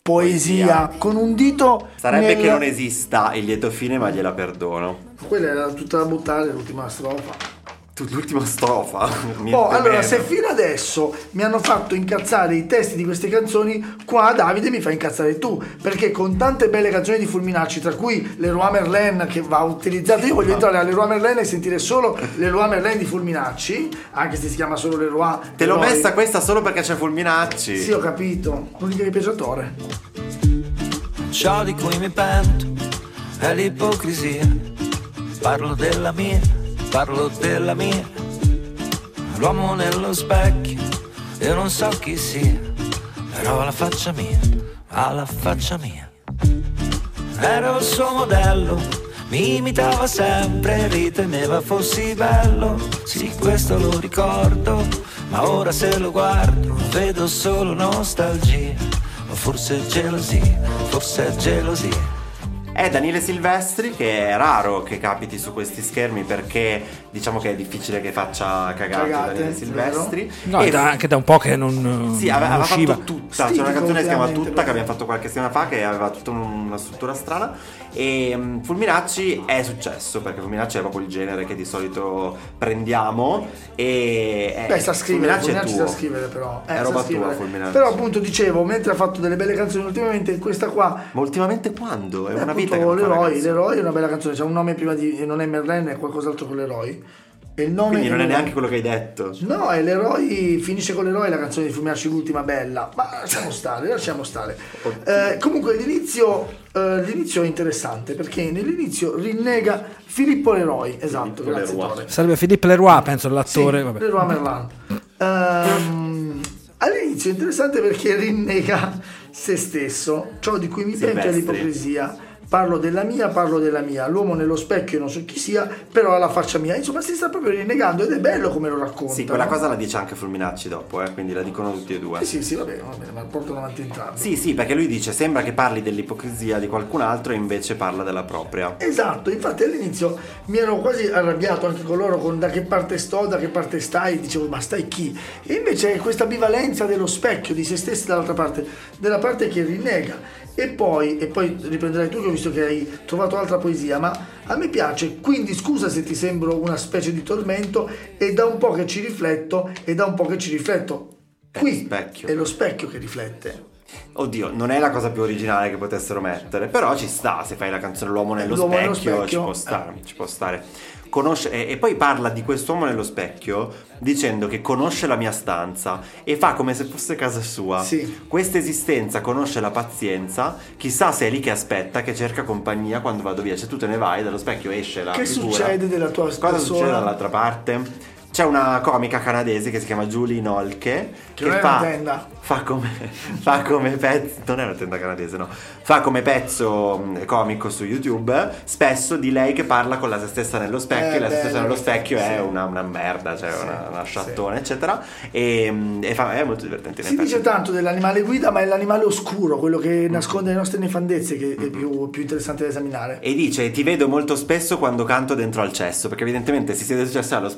[SPEAKER 8] fine.
[SPEAKER 4] Poesia con un dito.
[SPEAKER 3] Sarebbe
[SPEAKER 4] nel-
[SPEAKER 3] che non esista il lieto fine, ma gliela perdono.
[SPEAKER 4] Quella era tutta da buttare, l'ultima strofa.
[SPEAKER 3] L'ultima strofa.
[SPEAKER 4] Oh, allora, se fino adesso mi hanno fatto incazzare i testi di queste canzoni, qua Davide mi fa incazzare tu. Perché con tante belle canzoni di Fulminacci, tra cui Leroy Merlin che va utilizzato, io voglio entrare a Leroy Merlin e sentire solo Leroy Merlin di Fulminacci, anche se si chiama solo Leroy.
[SPEAKER 3] Te l'ho messa questa solo perché c'è Fulminacci.
[SPEAKER 4] Sì, ho capito. L'unica che piace a Tore.
[SPEAKER 10] Ciò di cui mi pento è l'ipocrisia. Parlo della mia, parlo della mia. L'uomo nello specchio, io non so chi sia, però la faccia mia, ha la faccia mia. Ero il suo modello, mi imitava sempre, riteneva fossi bello. Sì, questo lo ricordo, ma ora se lo guardo vedo solo nostalgia. O forse gelosia, forse gelosia.
[SPEAKER 3] È Daniele Silvestri che è raro che capiti su questi schermi perché diciamo che è difficile che faccia cagate,
[SPEAKER 4] Cagate,
[SPEAKER 3] Daniele Silvestri.
[SPEAKER 1] No,
[SPEAKER 3] E-
[SPEAKER 1] è da- anche da un po' che non,
[SPEAKER 3] Sì,
[SPEAKER 1] non
[SPEAKER 3] aveva, aveva
[SPEAKER 1] usciva.
[SPEAKER 3] fatto tutta. C'è
[SPEAKER 4] Stitico,
[SPEAKER 3] una canzone che si chiama Tutta
[SPEAKER 4] però.
[SPEAKER 3] che abbiamo fatto qualche settimana fa che aveva tutta un- una struttura strana. E mm, Fulminacci è successo perché Fulminacci è proprio il genere che di solito prendiamo. E è-
[SPEAKER 4] Beh, sa scrivere,
[SPEAKER 3] Fulminacci è
[SPEAKER 4] Fulminacci sa scrivere però. Eh,
[SPEAKER 3] È roba tua. Fulminacci.
[SPEAKER 4] Però appunto dicevo, mentre ha fatto delle belle canzoni ultimamente, questa qua
[SPEAKER 3] Ma ultimamente quando? È
[SPEAKER 4] Eh,
[SPEAKER 3] una vita
[SPEAKER 4] appunto,
[SPEAKER 3] canzone.
[SPEAKER 4] l'eroe è una bella canzone, c'ha un nome prima di non è Merlin, è qualcos'altro con l'eroe. E il nome
[SPEAKER 3] Quindi non è neanche quello che hai detto.
[SPEAKER 4] No, è l'eroe, finisce con l'eroe la canzone di Fumiaci l'ultima bella, ma lasciamo stare, lasciamo stare. Eh, comunque l'inizio, eh, l'inizio è interessante perché nell'inizio rinnega Filippo Leroy, esatto,
[SPEAKER 3] Filippo
[SPEAKER 4] grazie
[SPEAKER 3] Leroy.
[SPEAKER 4] Tore.
[SPEAKER 1] Sarebbe Philippe Leroy, penso, l'attore.
[SPEAKER 4] Sì,
[SPEAKER 1] vabbè.
[SPEAKER 4] Leroy Merlin. Ehm, all'inizio è interessante perché rinnega se stesso, ciò di cui mi pento è l'ipocrisia. Parlo della mia, parlo della mia. L'uomo nello specchio non so chi sia, però ha la faccia mia. Insomma, si sta proprio rinnegando ed è bello come lo racconta.
[SPEAKER 3] Sì, quella cosa la dice anche Fulminacci dopo, eh, quindi la dicono tutti e due.
[SPEAKER 4] Eh sì, sì, va bene, va bene, ma portano avanti entrambi.
[SPEAKER 3] Sì, sì, perché lui dice sembra che parli dell'ipocrisia di qualcun altro e invece parla della propria.
[SPEAKER 4] Esatto, infatti all'inizio mi ero quasi arrabbiato anche con loro con da che parte sto, da che parte stai, dicevo ma stai chi? E invece è questa bivalenza dello specchio di se stessi dall'altra parte, della parte che rinnega. E poi, e poi riprenderai tu che ho visto che hai trovato altra poesia, ma a me piace, quindi scusa se ti sembro una specie di tormento, e da un po' che ci rifletto, e da un po' che ci rifletto. Qui
[SPEAKER 3] specchio.
[SPEAKER 4] è lo specchio che riflette.
[SPEAKER 3] Oddio, non è la cosa più originale che potessero mettere, però ci sta, se fai la canzone L'uomo nello,
[SPEAKER 4] L'uomo nello
[SPEAKER 3] specchio,
[SPEAKER 4] specchio,
[SPEAKER 3] ci può stare, ci può stare. Conosce- e, e poi parla di quest'uomo nello specchio dicendo che conosce la mia stanza e fa come se fosse casa sua.
[SPEAKER 4] Sì.
[SPEAKER 3] Questa esistenza conosce la pazienza, chissà se è lì che aspetta, che cerca compagnia quando vado via. Cioè tu te ne vai, dallo specchio esce la
[SPEAKER 4] Che
[SPEAKER 3] figura.
[SPEAKER 4] succede della tua
[SPEAKER 3] Cosa
[SPEAKER 4] persona?
[SPEAKER 3] succede dall'altra parte? C'è una comica canadese che si chiama Julie Nolke
[SPEAKER 4] Che è
[SPEAKER 3] fa, fa come, fa come pezzo non è una tenda canadese no fa come pezzo mh, comico su YouTube spesso di lei che parla con la se stessa nello specchio
[SPEAKER 4] Eh,
[SPEAKER 3] e la se stessa nello
[SPEAKER 4] sì.
[SPEAKER 3] specchio è
[SPEAKER 4] Sì.
[SPEAKER 3] una, una merda cioè
[SPEAKER 4] Sì,
[SPEAKER 3] una, una
[SPEAKER 4] sì.
[SPEAKER 3] sciattona eccetera e, mh, e fa- è molto divertente
[SPEAKER 4] Si dice tanto dell'animale guida, ma è l'animale oscuro, quello che nasconde le nostre nefandezze, che è più, più interessante da esaminare.
[SPEAKER 3] e dice ti vedo molto spesso quando canto dentro al cesso perché evidentemente si siede sul cesso e ha lo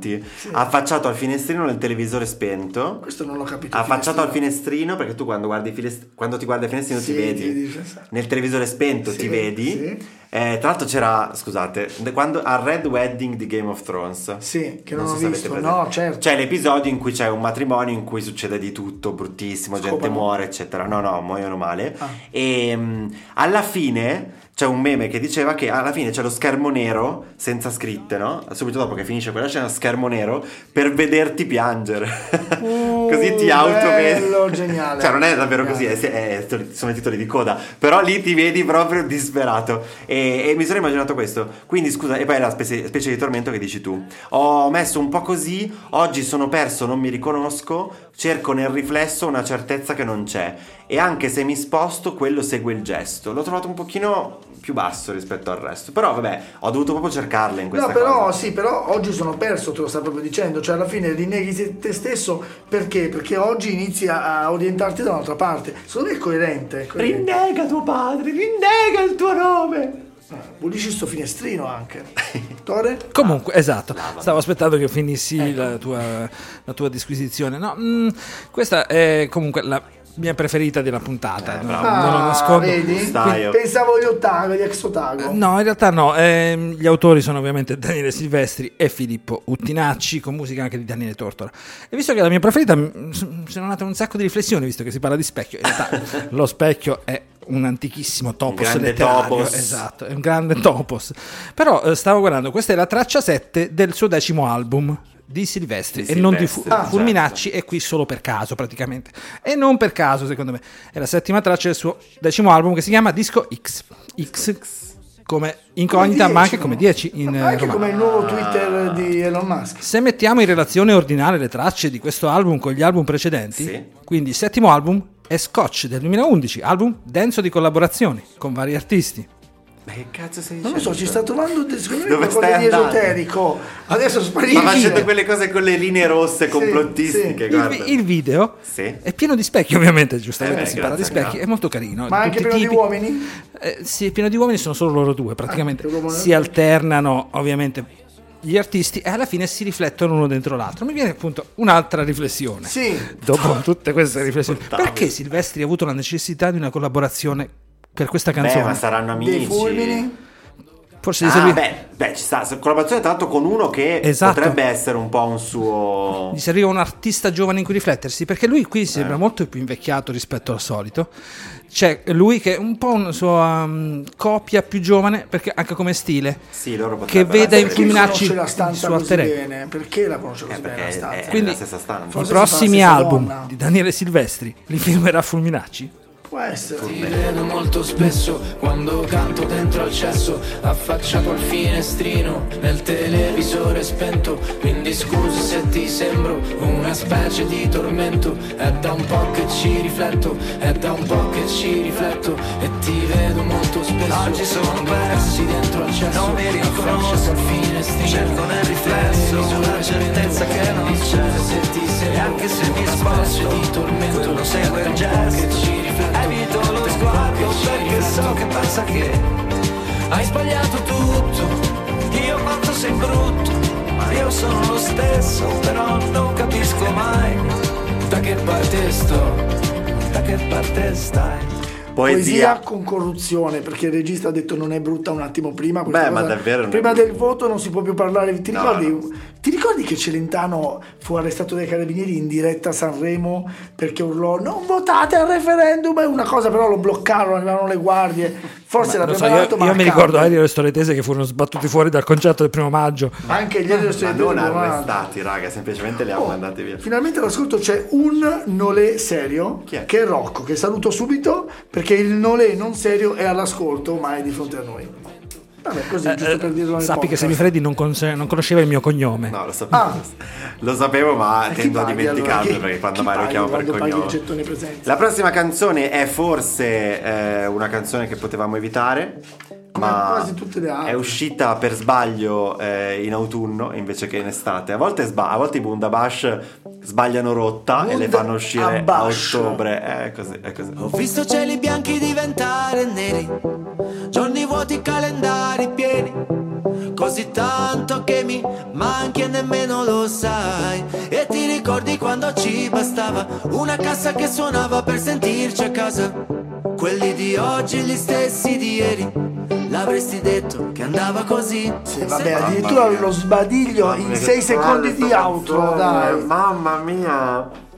[SPEAKER 3] davanti affacciato al finestrino nel televisore spento
[SPEAKER 4] Questo non l'ho capito.
[SPEAKER 3] affacciato al
[SPEAKER 4] finestrino.
[SPEAKER 3] finestrino perché tu quando guardi il finest- quando ti guardi al finestrino
[SPEAKER 4] Sì,
[SPEAKER 3] ti vedi
[SPEAKER 4] sì.
[SPEAKER 3] nel televisore spento
[SPEAKER 4] Sì,
[SPEAKER 3] ti vedi
[SPEAKER 4] sì.
[SPEAKER 3] Eh, tra l'altro c'era scusate quando al Red Wedding di Game of Thrones
[SPEAKER 4] Sì, che non,
[SPEAKER 3] so
[SPEAKER 4] ho
[SPEAKER 3] se avete
[SPEAKER 4] visto.
[SPEAKER 3] presente.
[SPEAKER 4] No, certo.
[SPEAKER 3] c'è l'episodio in cui c'è un matrimonio in cui succede di tutto bruttissimo gente
[SPEAKER 4] Scopano?
[SPEAKER 3] muore eccetera no no muoiono male
[SPEAKER 4] Ah.
[SPEAKER 3] e mm, alla fine c'è un meme che diceva che alla fine c'è lo schermo nero senza scritte, no? Subito dopo che finisce quella scena, schermo nero per vederti piangere. *laughs* così ti
[SPEAKER 4] Uh,
[SPEAKER 3] autovedi.
[SPEAKER 4] bello, geniale. *laughs*
[SPEAKER 3] Cioè, non è davvero così,
[SPEAKER 4] Geniale.
[SPEAKER 3] è- è- sono i titoli di coda. Però lì ti vedi proprio disperato. E, e mi sono immaginato questo. Quindi, scusa, e poi è la specie, specie di tormento che dici tu. Ho messo un po' così, oggi sono perso, non mi riconosco, cerco nel riflesso una certezza che non c'è. E anche se mi sposto, quello segue il gesto. L'ho trovato un pochino più basso rispetto al resto. Però, vabbè, ho dovuto proprio cercarle in questa
[SPEAKER 4] No, però
[SPEAKER 3] cosa.
[SPEAKER 4] sì, però oggi sono perso, te lo sta proprio dicendo, cioè alla fine rinneghi te- te stesso perché? Perché oggi inizi a, orientarti da un'altra parte. Secondo me è coerente. è coerente.
[SPEAKER 3] Rinnega tuo padre, rinnega il tuo nome.
[SPEAKER 4] Pulisci sto finestrino anche. *laughs* Tore?
[SPEAKER 1] Comunque, esatto, stavo aspettando che finissi la, tua, la tua disquisizione. No, mm, questa è comunque la mia preferita della puntata.
[SPEAKER 3] Eh,
[SPEAKER 1] no,
[SPEAKER 3] bravo.
[SPEAKER 1] non lo
[SPEAKER 4] Ah,
[SPEAKER 1] nascondo.
[SPEAKER 4] vedi? Pensavo agli ottago, agli ex ottago.
[SPEAKER 1] No, in realtà no, ehm, gli autori sono ovviamente Daniele Silvestri e Filippo Uttinacci, con musica anche di Daniele Tortora. E visto che è la mia preferita, mi sono nate un sacco di riflessioni, visto che si parla di specchio. In realtà *laughs* lo specchio è un antichissimo topos
[SPEAKER 3] grande
[SPEAKER 1] letterario,
[SPEAKER 3] topos.
[SPEAKER 1] esatto, è un grande topos. Però eh, stavo guardando, questa è la traccia 7 del suo decimo album di Silvestri
[SPEAKER 3] Di
[SPEAKER 1] e non di Fu-
[SPEAKER 3] certo.
[SPEAKER 1] Fulminacci è qui solo per caso praticamente e non per caso secondo me è la settima traccia del suo decimo album che si chiama Disco X X come incognita
[SPEAKER 4] Come
[SPEAKER 1] ma anche
[SPEAKER 4] 10,
[SPEAKER 1] come
[SPEAKER 4] no?
[SPEAKER 1] 10 in eh,
[SPEAKER 4] Anche
[SPEAKER 1] romano.
[SPEAKER 4] come il nuovo Twitter di Elon Musk.
[SPEAKER 1] Se mettiamo in relazione ordinale le tracce di questo album con gli album precedenti,
[SPEAKER 3] Sì.
[SPEAKER 1] quindi il settimo album è Scotch del 2011, album denso di collaborazioni con vari artisti.
[SPEAKER 3] Ma che cazzo sei
[SPEAKER 4] Non lo so, ci sta trovando secondo me qualcosa di esoterico. Adesso
[SPEAKER 3] Ma
[SPEAKER 4] sparisce.
[SPEAKER 3] facendo quelle cose con le linee rosse
[SPEAKER 4] Sì,
[SPEAKER 3] complottistiche,
[SPEAKER 4] sì.
[SPEAKER 1] Il,
[SPEAKER 3] guarda.
[SPEAKER 1] vi- il video
[SPEAKER 3] Sì.
[SPEAKER 1] è pieno di specchi, ovviamente, giustamente
[SPEAKER 3] Eh beh,
[SPEAKER 1] si parla di specchi, è molto carino.
[SPEAKER 4] Ma anche pieno di
[SPEAKER 1] tipi-
[SPEAKER 4] uomini?
[SPEAKER 1] Eh, sì, è pieno di uomini, sono solo loro due, praticamente
[SPEAKER 4] Ah,
[SPEAKER 1] si alternano ovviamente gli artisti e alla fine si riflettono uno dentro l'altro. Mi viene appunto un'altra riflessione.
[SPEAKER 4] Sì.
[SPEAKER 1] Dopo tutte queste riflessioni,
[SPEAKER 3] Ottavio.
[SPEAKER 1] perché Silvestri ha avuto la necessità di una collaborazione per questa
[SPEAKER 3] Beh,
[SPEAKER 1] canzone?
[SPEAKER 3] ma saranno
[SPEAKER 4] Dei
[SPEAKER 3] amici.
[SPEAKER 4] fulmini?
[SPEAKER 1] Forse gli
[SPEAKER 3] Ah,
[SPEAKER 1] servi-
[SPEAKER 3] beh, beh, ci sta. Collaborazione l'altro con uno che
[SPEAKER 1] Esatto.
[SPEAKER 3] potrebbe essere un po' un suo.
[SPEAKER 1] Gli serviva un artista giovane in cui riflettersi, perché lui qui
[SPEAKER 3] Eh.
[SPEAKER 1] sembra molto più invecchiato rispetto al solito. C'è lui che è un po' una sua um, copia più giovane, perché anche come stile,
[SPEAKER 3] Sì, loro
[SPEAKER 1] che veda in
[SPEAKER 3] essere-
[SPEAKER 4] Perché
[SPEAKER 1] Fulminacci
[SPEAKER 4] conosce la
[SPEAKER 1] il
[SPEAKER 4] stanza
[SPEAKER 1] suo
[SPEAKER 4] così
[SPEAKER 1] alter ego.
[SPEAKER 4] bene? Perché la conosce così
[SPEAKER 3] Eh,
[SPEAKER 4] bene la stanza?
[SPEAKER 1] Quindi-. I prossimi album
[SPEAKER 4] donna.
[SPEAKER 1] di Daniele Silvestri li firmerà Fulminacci.
[SPEAKER 4] Può essere.
[SPEAKER 5] Ti vedo molto spesso quando canto dentro al cesso, affacciato al finestrino, nel televisore spento. Quindi scusi se ti sembro una specie di tormento. È da un po' che ci rifletto, è da un po' che ci rifletto. E ti vedo molto spesso.
[SPEAKER 10] Oggi sono
[SPEAKER 5] quando
[SPEAKER 10] perso,
[SPEAKER 5] passi dentro al cesso,
[SPEAKER 10] non mi riconosco.
[SPEAKER 5] al finestrino.
[SPEAKER 10] Cerco nel riflesso una certezza che non c'è.
[SPEAKER 5] Se ti
[SPEAKER 10] E
[SPEAKER 5] sembro
[SPEAKER 10] anche se mi
[SPEAKER 5] una
[SPEAKER 10] sposto,
[SPEAKER 5] specie di tormento,
[SPEAKER 10] quello segue
[SPEAKER 5] è
[SPEAKER 10] il
[SPEAKER 5] po' che
[SPEAKER 10] gesto.
[SPEAKER 5] ci rifletto.
[SPEAKER 10] Evito lo sguardo perché so che pensa che
[SPEAKER 5] Hai sbagliato tutto,
[SPEAKER 10] io quanto sei brutto, ma io sono lo stesso, però non capisco mai
[SPEAKER 5] da che parte sto?
[SPEAKER 10] da che parte stai.
[SPEAKER 4] Poesia.
[SPEAKER 3] Poesia.
[SPEAKER 4] con corruzione, perché il regista ha detto non è brutta un attimo prima.
[SPEAKER 3] Beh, ma davvero non
[SPEAKER 4] Prima
[SPEAKER 3] brutta.
[SPEAKER 4] del voto non si può più parlare. Ti
[SPEAKER 3] No,
[SPEAKER 4] ricordi,
[SPEAKER 3] no.
[SPEAKER 4] Ti ricordi che Celentano fu arrestato dai carabinieri in diretta a Sanremo perché urlò non votate al referendum? È una cosa, però lo bloccarono, arrivarono le guardie. Forse era
[SPEAKER 1] Lo so,
[SPEAKER 4] preparato,
[SPEAKER 1] io,
[SPEAKER 4] ma
[SPEAKER 1] io
[SPEAKER 4] a
[SPEAKER 1] mi ricordo Aereo e le storie tese che furono sbattuti fuori dal concerto del primo maggio.
[SPEAKER 4] Anche gli altri
[SPEAKER 3] Ma
[SPEAKER 4] studenti
[SPEAKER 3] non arrestati, raga, semplicemente li hanno
[SPEAKER 4] Oh,
[SPEAKER 3] mandati via.
[SPEAKER 4] Finalmente all'ascolto c'è un Nolè serio
[SPEAKER 3] Chi è?
[SPEAKER 4] che è Rocco, che saluto subito perché il Nolè non serio è all'ascolto ma è di fronte a noi. Vabbè, così,
[SPEAKER 1] Eh,
[SPEAKER 4] giusto per dirlo
[SPEAKER 1] sappi che. Semifreddi non, con- non conosceva il mio cognome.
[SPEAKER 3] No, lo sapevo.
[SPEAKER 4] Ah.
[SPEAKER 3] Lo sapevo, ma
[SPEAKER 4] E chi
[SPEAKER 3] tendo a dimenticarlo
[SPEAKER 4] allora?
[SPEAKER 3] Perché quando mai lo chiamo per cognome. La prossima canzone è forse eh, una canzone che potevamo evitare.
[SPEAKER 4] Come
[SPEAKER 3] Ma
[SPEAKER 4] quasi tutte le altre.
[SPEAKER 3] è uscita per sbaglio eh, in autunno invece che in estate. A volte, sba- a volte i Bundabash sbagliano rotta e le
[SPEAKER 4] Bunda
[SPEAKER 3] fanno uscire a
[SPEAKER 4] Abash.
[SPEAKER 3] ottobre. È così, è così.
[SPEAKER 10] Ho visto cieli bianchi diventare neri, giorni vuoti, calendari pieni, così tanto che mi manchi e nemmeno lo sai. E ti ricordi quando ci bastava una cassa che suonava per sentirci a casa? Quelli di oggi, gli stessi di ieri, l'avresti detto che andava così?
[SPEAKER 4] Sì, vabbè, addirittura lo sbadiglio in 6 secondi di outro, dai.
[SPEAKER 3] Mamma mia.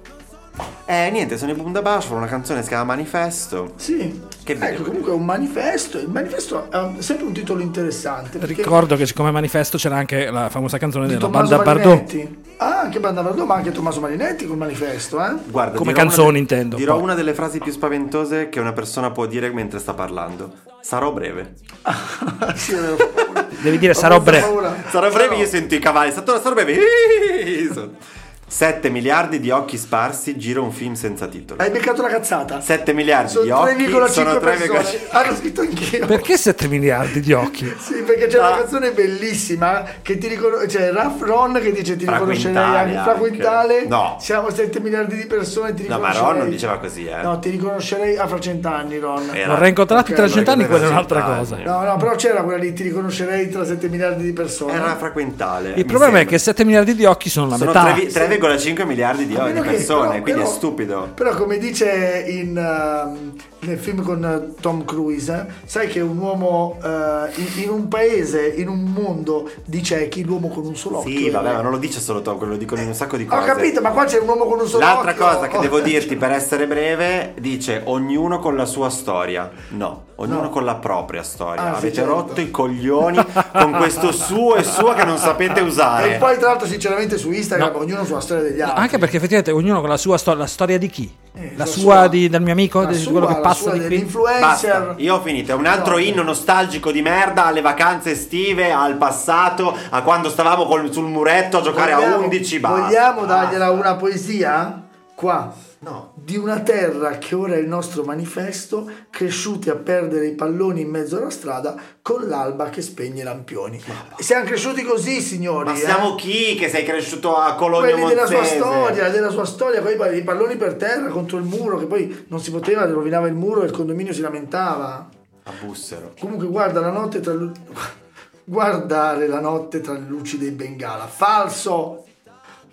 [SPEAKER 3] Eh, niente, sono i Bundabash, fanno una canzone che si chiama Manifesto.
[SPEAKER 4] Sì,
[SPEAKER 3] Che bello.
[SPEAKER 4] ecco, comunque è un manifesto. Il manifesto è un- sempre un titolo interessante. perché-
[SPEAKER 1] Ricordo che siccome manifesto c'era anche la famosa canzone
[SPEAKER 4] di
[SPEAKER 1] della
[SPEAKER 4] Tommaso
[SPEAKER 1] banda Bardot.
[SPEAKER 4] Marinetti. Ah, anche Banda Bardot, ma anche Tommaso Marinetti col manifesto, eh?
[SPEAKER 3] Guarda,
[SPEAKER 1] Come
[SPEAKER 3] dirò una
[SPEAKER 1] canzoni
[SPEAKER 3] de-
[SPEAKER 1] intendo,
[SPEAKER 3] Dirò
[SPEAKER 1] poi.
[SPEAKER 3] una delle frasi più spaventose che una persona può dire mentre sta parlando. Sarò breve. *laughs*
[SPEAKER 4] sì, avevo paura.
[SPEAKER 1] Devi dire
[SPEAKER 4] Ho
[SPEAKER 1] sarò breve.
[SPEAKER 4] paura.
[SPEAKER 3] Sarò breve, io sento i cavalli. Sarò, sarò breve. *laughs* 7 miliardi di occhi sparsi, giro un film senza titolo.
[SPEAKER 4] Hai beccato la cazzata?
[SPEAKER 3] 7 miliardi
[SPEAKER 4] Sono
[SPEAKER 3] di occhi
[SPEAKER 4] 3,5
[SPEAKER 3] sono 3,5
[SPEAKER 4] persone. Ah, l'ho *laughs* scritto anch'io.
[SPEAKER 1] Perché 7 miliardi di occhi? *laughs*
[SPEAKER 4] Sì, perché c'è
[SPEAKER 3] Ah.
[SPEAKER 4] una canzone bellissima che ti riconosce. C'è Ralph Ron che dice ti
[SPEAKER 3] Fra
[SPEAKER 4] riconoscerei
[SPEAKER 3] quintale
[SPEAKER 4] anche fra quintale.
[SPEAKER 3] No.
[SPEAKER 4] Siamo 7 miliardi di persone, ti
[SPEAKER 3] No, ma. Ron non diceva così, eh.
[SPEAKER 4] No, ti riconoscerei a fra cent'anni, Ron.
[SPEAKER 3] Era-
[SPEAKER 1] Vorrei incontrarti
[SPEAKER 4] Ok,
[SPEAKER 1] tra cent'anni, quella è un'altra cosa.
[SPEAKER 4] No, no, però c'era quella lì, ti riconoscerei tra 7 miliardi di persone.
[SPEAKER 3] Era fraquintale.
[SPEAKER 1] Il problema è che 7 miliardi di occhi sono la
[SPEAKER 3] sono
[SPEAKER 1] metà.
[SPEAKER 3] 3 3,5 miliardi di, di persone,
[SPEAKER 4] però-
[SPEAKER 3] quindi
[SPEAKER 4] però-
[SPEAKER 3] è stupido.
[SPEAKER 4] Però come dice in, ehm, nel film con eh, Tom Cruise, sai che un uomo eh, in, in un paese, in un mondo di ciechi, l'uomo con un solo occhio.
[SPEAKER 3] Sì, vabbè, ma non lo dice solo Tom, quello lo dicono in un sacco di cose.
[SPEAKER 4] Ho capito, ma qua c'è un uomo con un solo
[SPEAKER 3] L'altra
[SPEAKER 4] occhio.
[SPEAKER 3] cosa che devo dirti per essere breve dice ognuno con la sua storia. No, ognuno
[SPEAKER 4] No.
[SPEAKER 3] con la propria storia.
[SPEAKER 4] Ah,
[SPEAKER 3] Avete
[SPEAKER 4] certo.
[SPEAKER 3] rotto i coglioni con questo suo e suo che non sapete usare.
[SPEAKER 4] E poi tra l'altro sinceramente su Instagram
[SPEAKER 1] No.
[SPEAKER 4] ognuno sulla storia degli altri.
[SPEAKER 1] Anche perché effettivamente ognuno con la sua storia, la storia di chi?
[SPEAKER 4] Eh,
[SPEAKER 1] la
[SPEAKER 4] la
[SPEAKER 1] sua,
[SPEAKER 4] sua-
[SPEAKER 1] di- del mio amico,
[SPEAKER 4] la
[SPEAKER 1] di
[SPEAKER 4] sua,
[SPEAKER 1] quello che
[SPEAKER 4] la sua
[SPEAKER 1] di qui.
[SPEAKER 3] Basta, io ho finito. È un altro
[SPEAKER 4] No.
[SPEAKER 3] inno nostalgico di merda alle vacanze estive, al passato, a quando stavamo col- sul muretto a giocare a
[SPEAKER 4] Vogliamo-
[SPEAKER 3] 11. Basta.
[SPEAKER 4] Vogliamo dargliela una poesia? Qua.
[SPEAKER 3] No.
[SPEAKER 4] Di una terra che ora è il nostro manifesto, cresciuti a perdere i palloni in mezzo alla strada con l'alba che spegne i lampioni. Siamo cresciuti così, signori.
[SPEAKER 3] Ma
[SPEAKER 4] eh?
[SPEAKER 3] siamo chi che sei cresciuto a Cologno
[SPEAKER 4] quelli della sua
[SPEAKER 3] Monzese?
[SPEAKER 4] storia, della sua storia, poi i- palloni per terra contro il muro, che poi non si poteva, rovinava il muro e il condominio si lamentava.
[SPEAKER 3] A Bussero.
[SPEAKER 4] Comunque guarda la notte tra *laughs* guardare la notte tra le luci dei Bengala. Falso!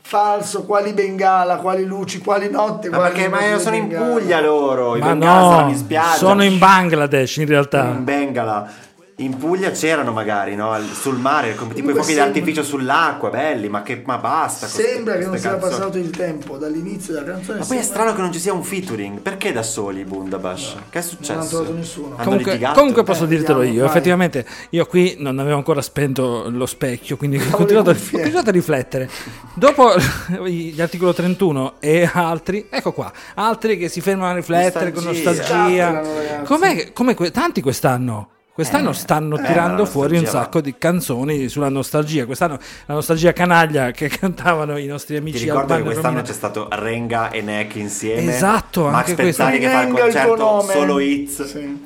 [SPEAKER 4] Falso, quali Bengala, quali luci, quali notte,
[SPEAKER 3] Ma
[SPEAKER 4] quali
[SPEAKER 3] perché ma sono in. Puglia loro, i
[SPEAKER 1] Ma
[SPEAKER 3] Bengala
[SPEAKER 1] no, sono in Bangladesh in realtà.
[SPEAKER 3] in Bengala. In Puglia c'erano magari, no? Sul mare, come tipo i fuochi
[SPEAKER 4] sembra-
[SPEAKER 3] d'artificio sull'acqua, belli, ma che ma basta. con
[SPEAKER 4] Sembra
[SPEAKER 3] queste-
[SPEAKER 4] che non sia
[SPEAKER 3] canzoni.
[SPEAKER 4] passato il tempo dall'inizio della canzone.
[SPEAKER 3] Ma poi è strano che non ci sia un featuring. Perché da soli Bundabash? Che è successo?
[SPEAKER 4] Non hanno trovato nessuno.
[SPEAKER 3] Hanno
[SPEAKER 1] Comunque,
[SPEAKER 3] litigato?
[SPEAKER 1] comunque posso
[SPEAKER 4] Eh,
[SPEAKER 1] dirtelo
[SPEAKER 4] vediamo,
[SPEAKER 1] io,
[SPEAKER 4] vai.
[SPEAKER 1] effettivamente io qui non avevo ancora spento lo specchio, quindi ho continuato, continuato a riflettere. Dopo *laughs* gli articolo 31 e altri, ecco qua, altri che si fermano a riflettere con
[SPEAKER 3] Nostalgia.
[SPEAKER 1] nostalgia.
[SPEAKER 4] Scappano, ragazzi.
[SPEAKER 1] Com'è, come que- tanti quest'anno? Quest'anno stanno tirando
[SPEAKER 3] la
[SPEAKER 1] fuori un sacco di canzoni sulla nostalgia. Quest'anno la nostalgia canaglia che *laughs* cantavano i nostri
[SPEAKER 3] Ti
[SPEAKER 1] amici
[SPEAKER 3] ricordo che quest'anno
[SPEAKER 1] Romina.
[SPEAKER 3] c'è stato Renga e Neck insieme.
[SPEAKER 1] Esatto,
[SPEAKER 3] Max
[SPEAKER 1] anche questo.
[SPEAKER 3] Pezzali che fa il
[SPEAKER 4] il
[SPEAKER 3] concerto
[SPEAKER 4] nome.
[SPEAKER 3] solo hits.
[SPEAKER 4] Sì.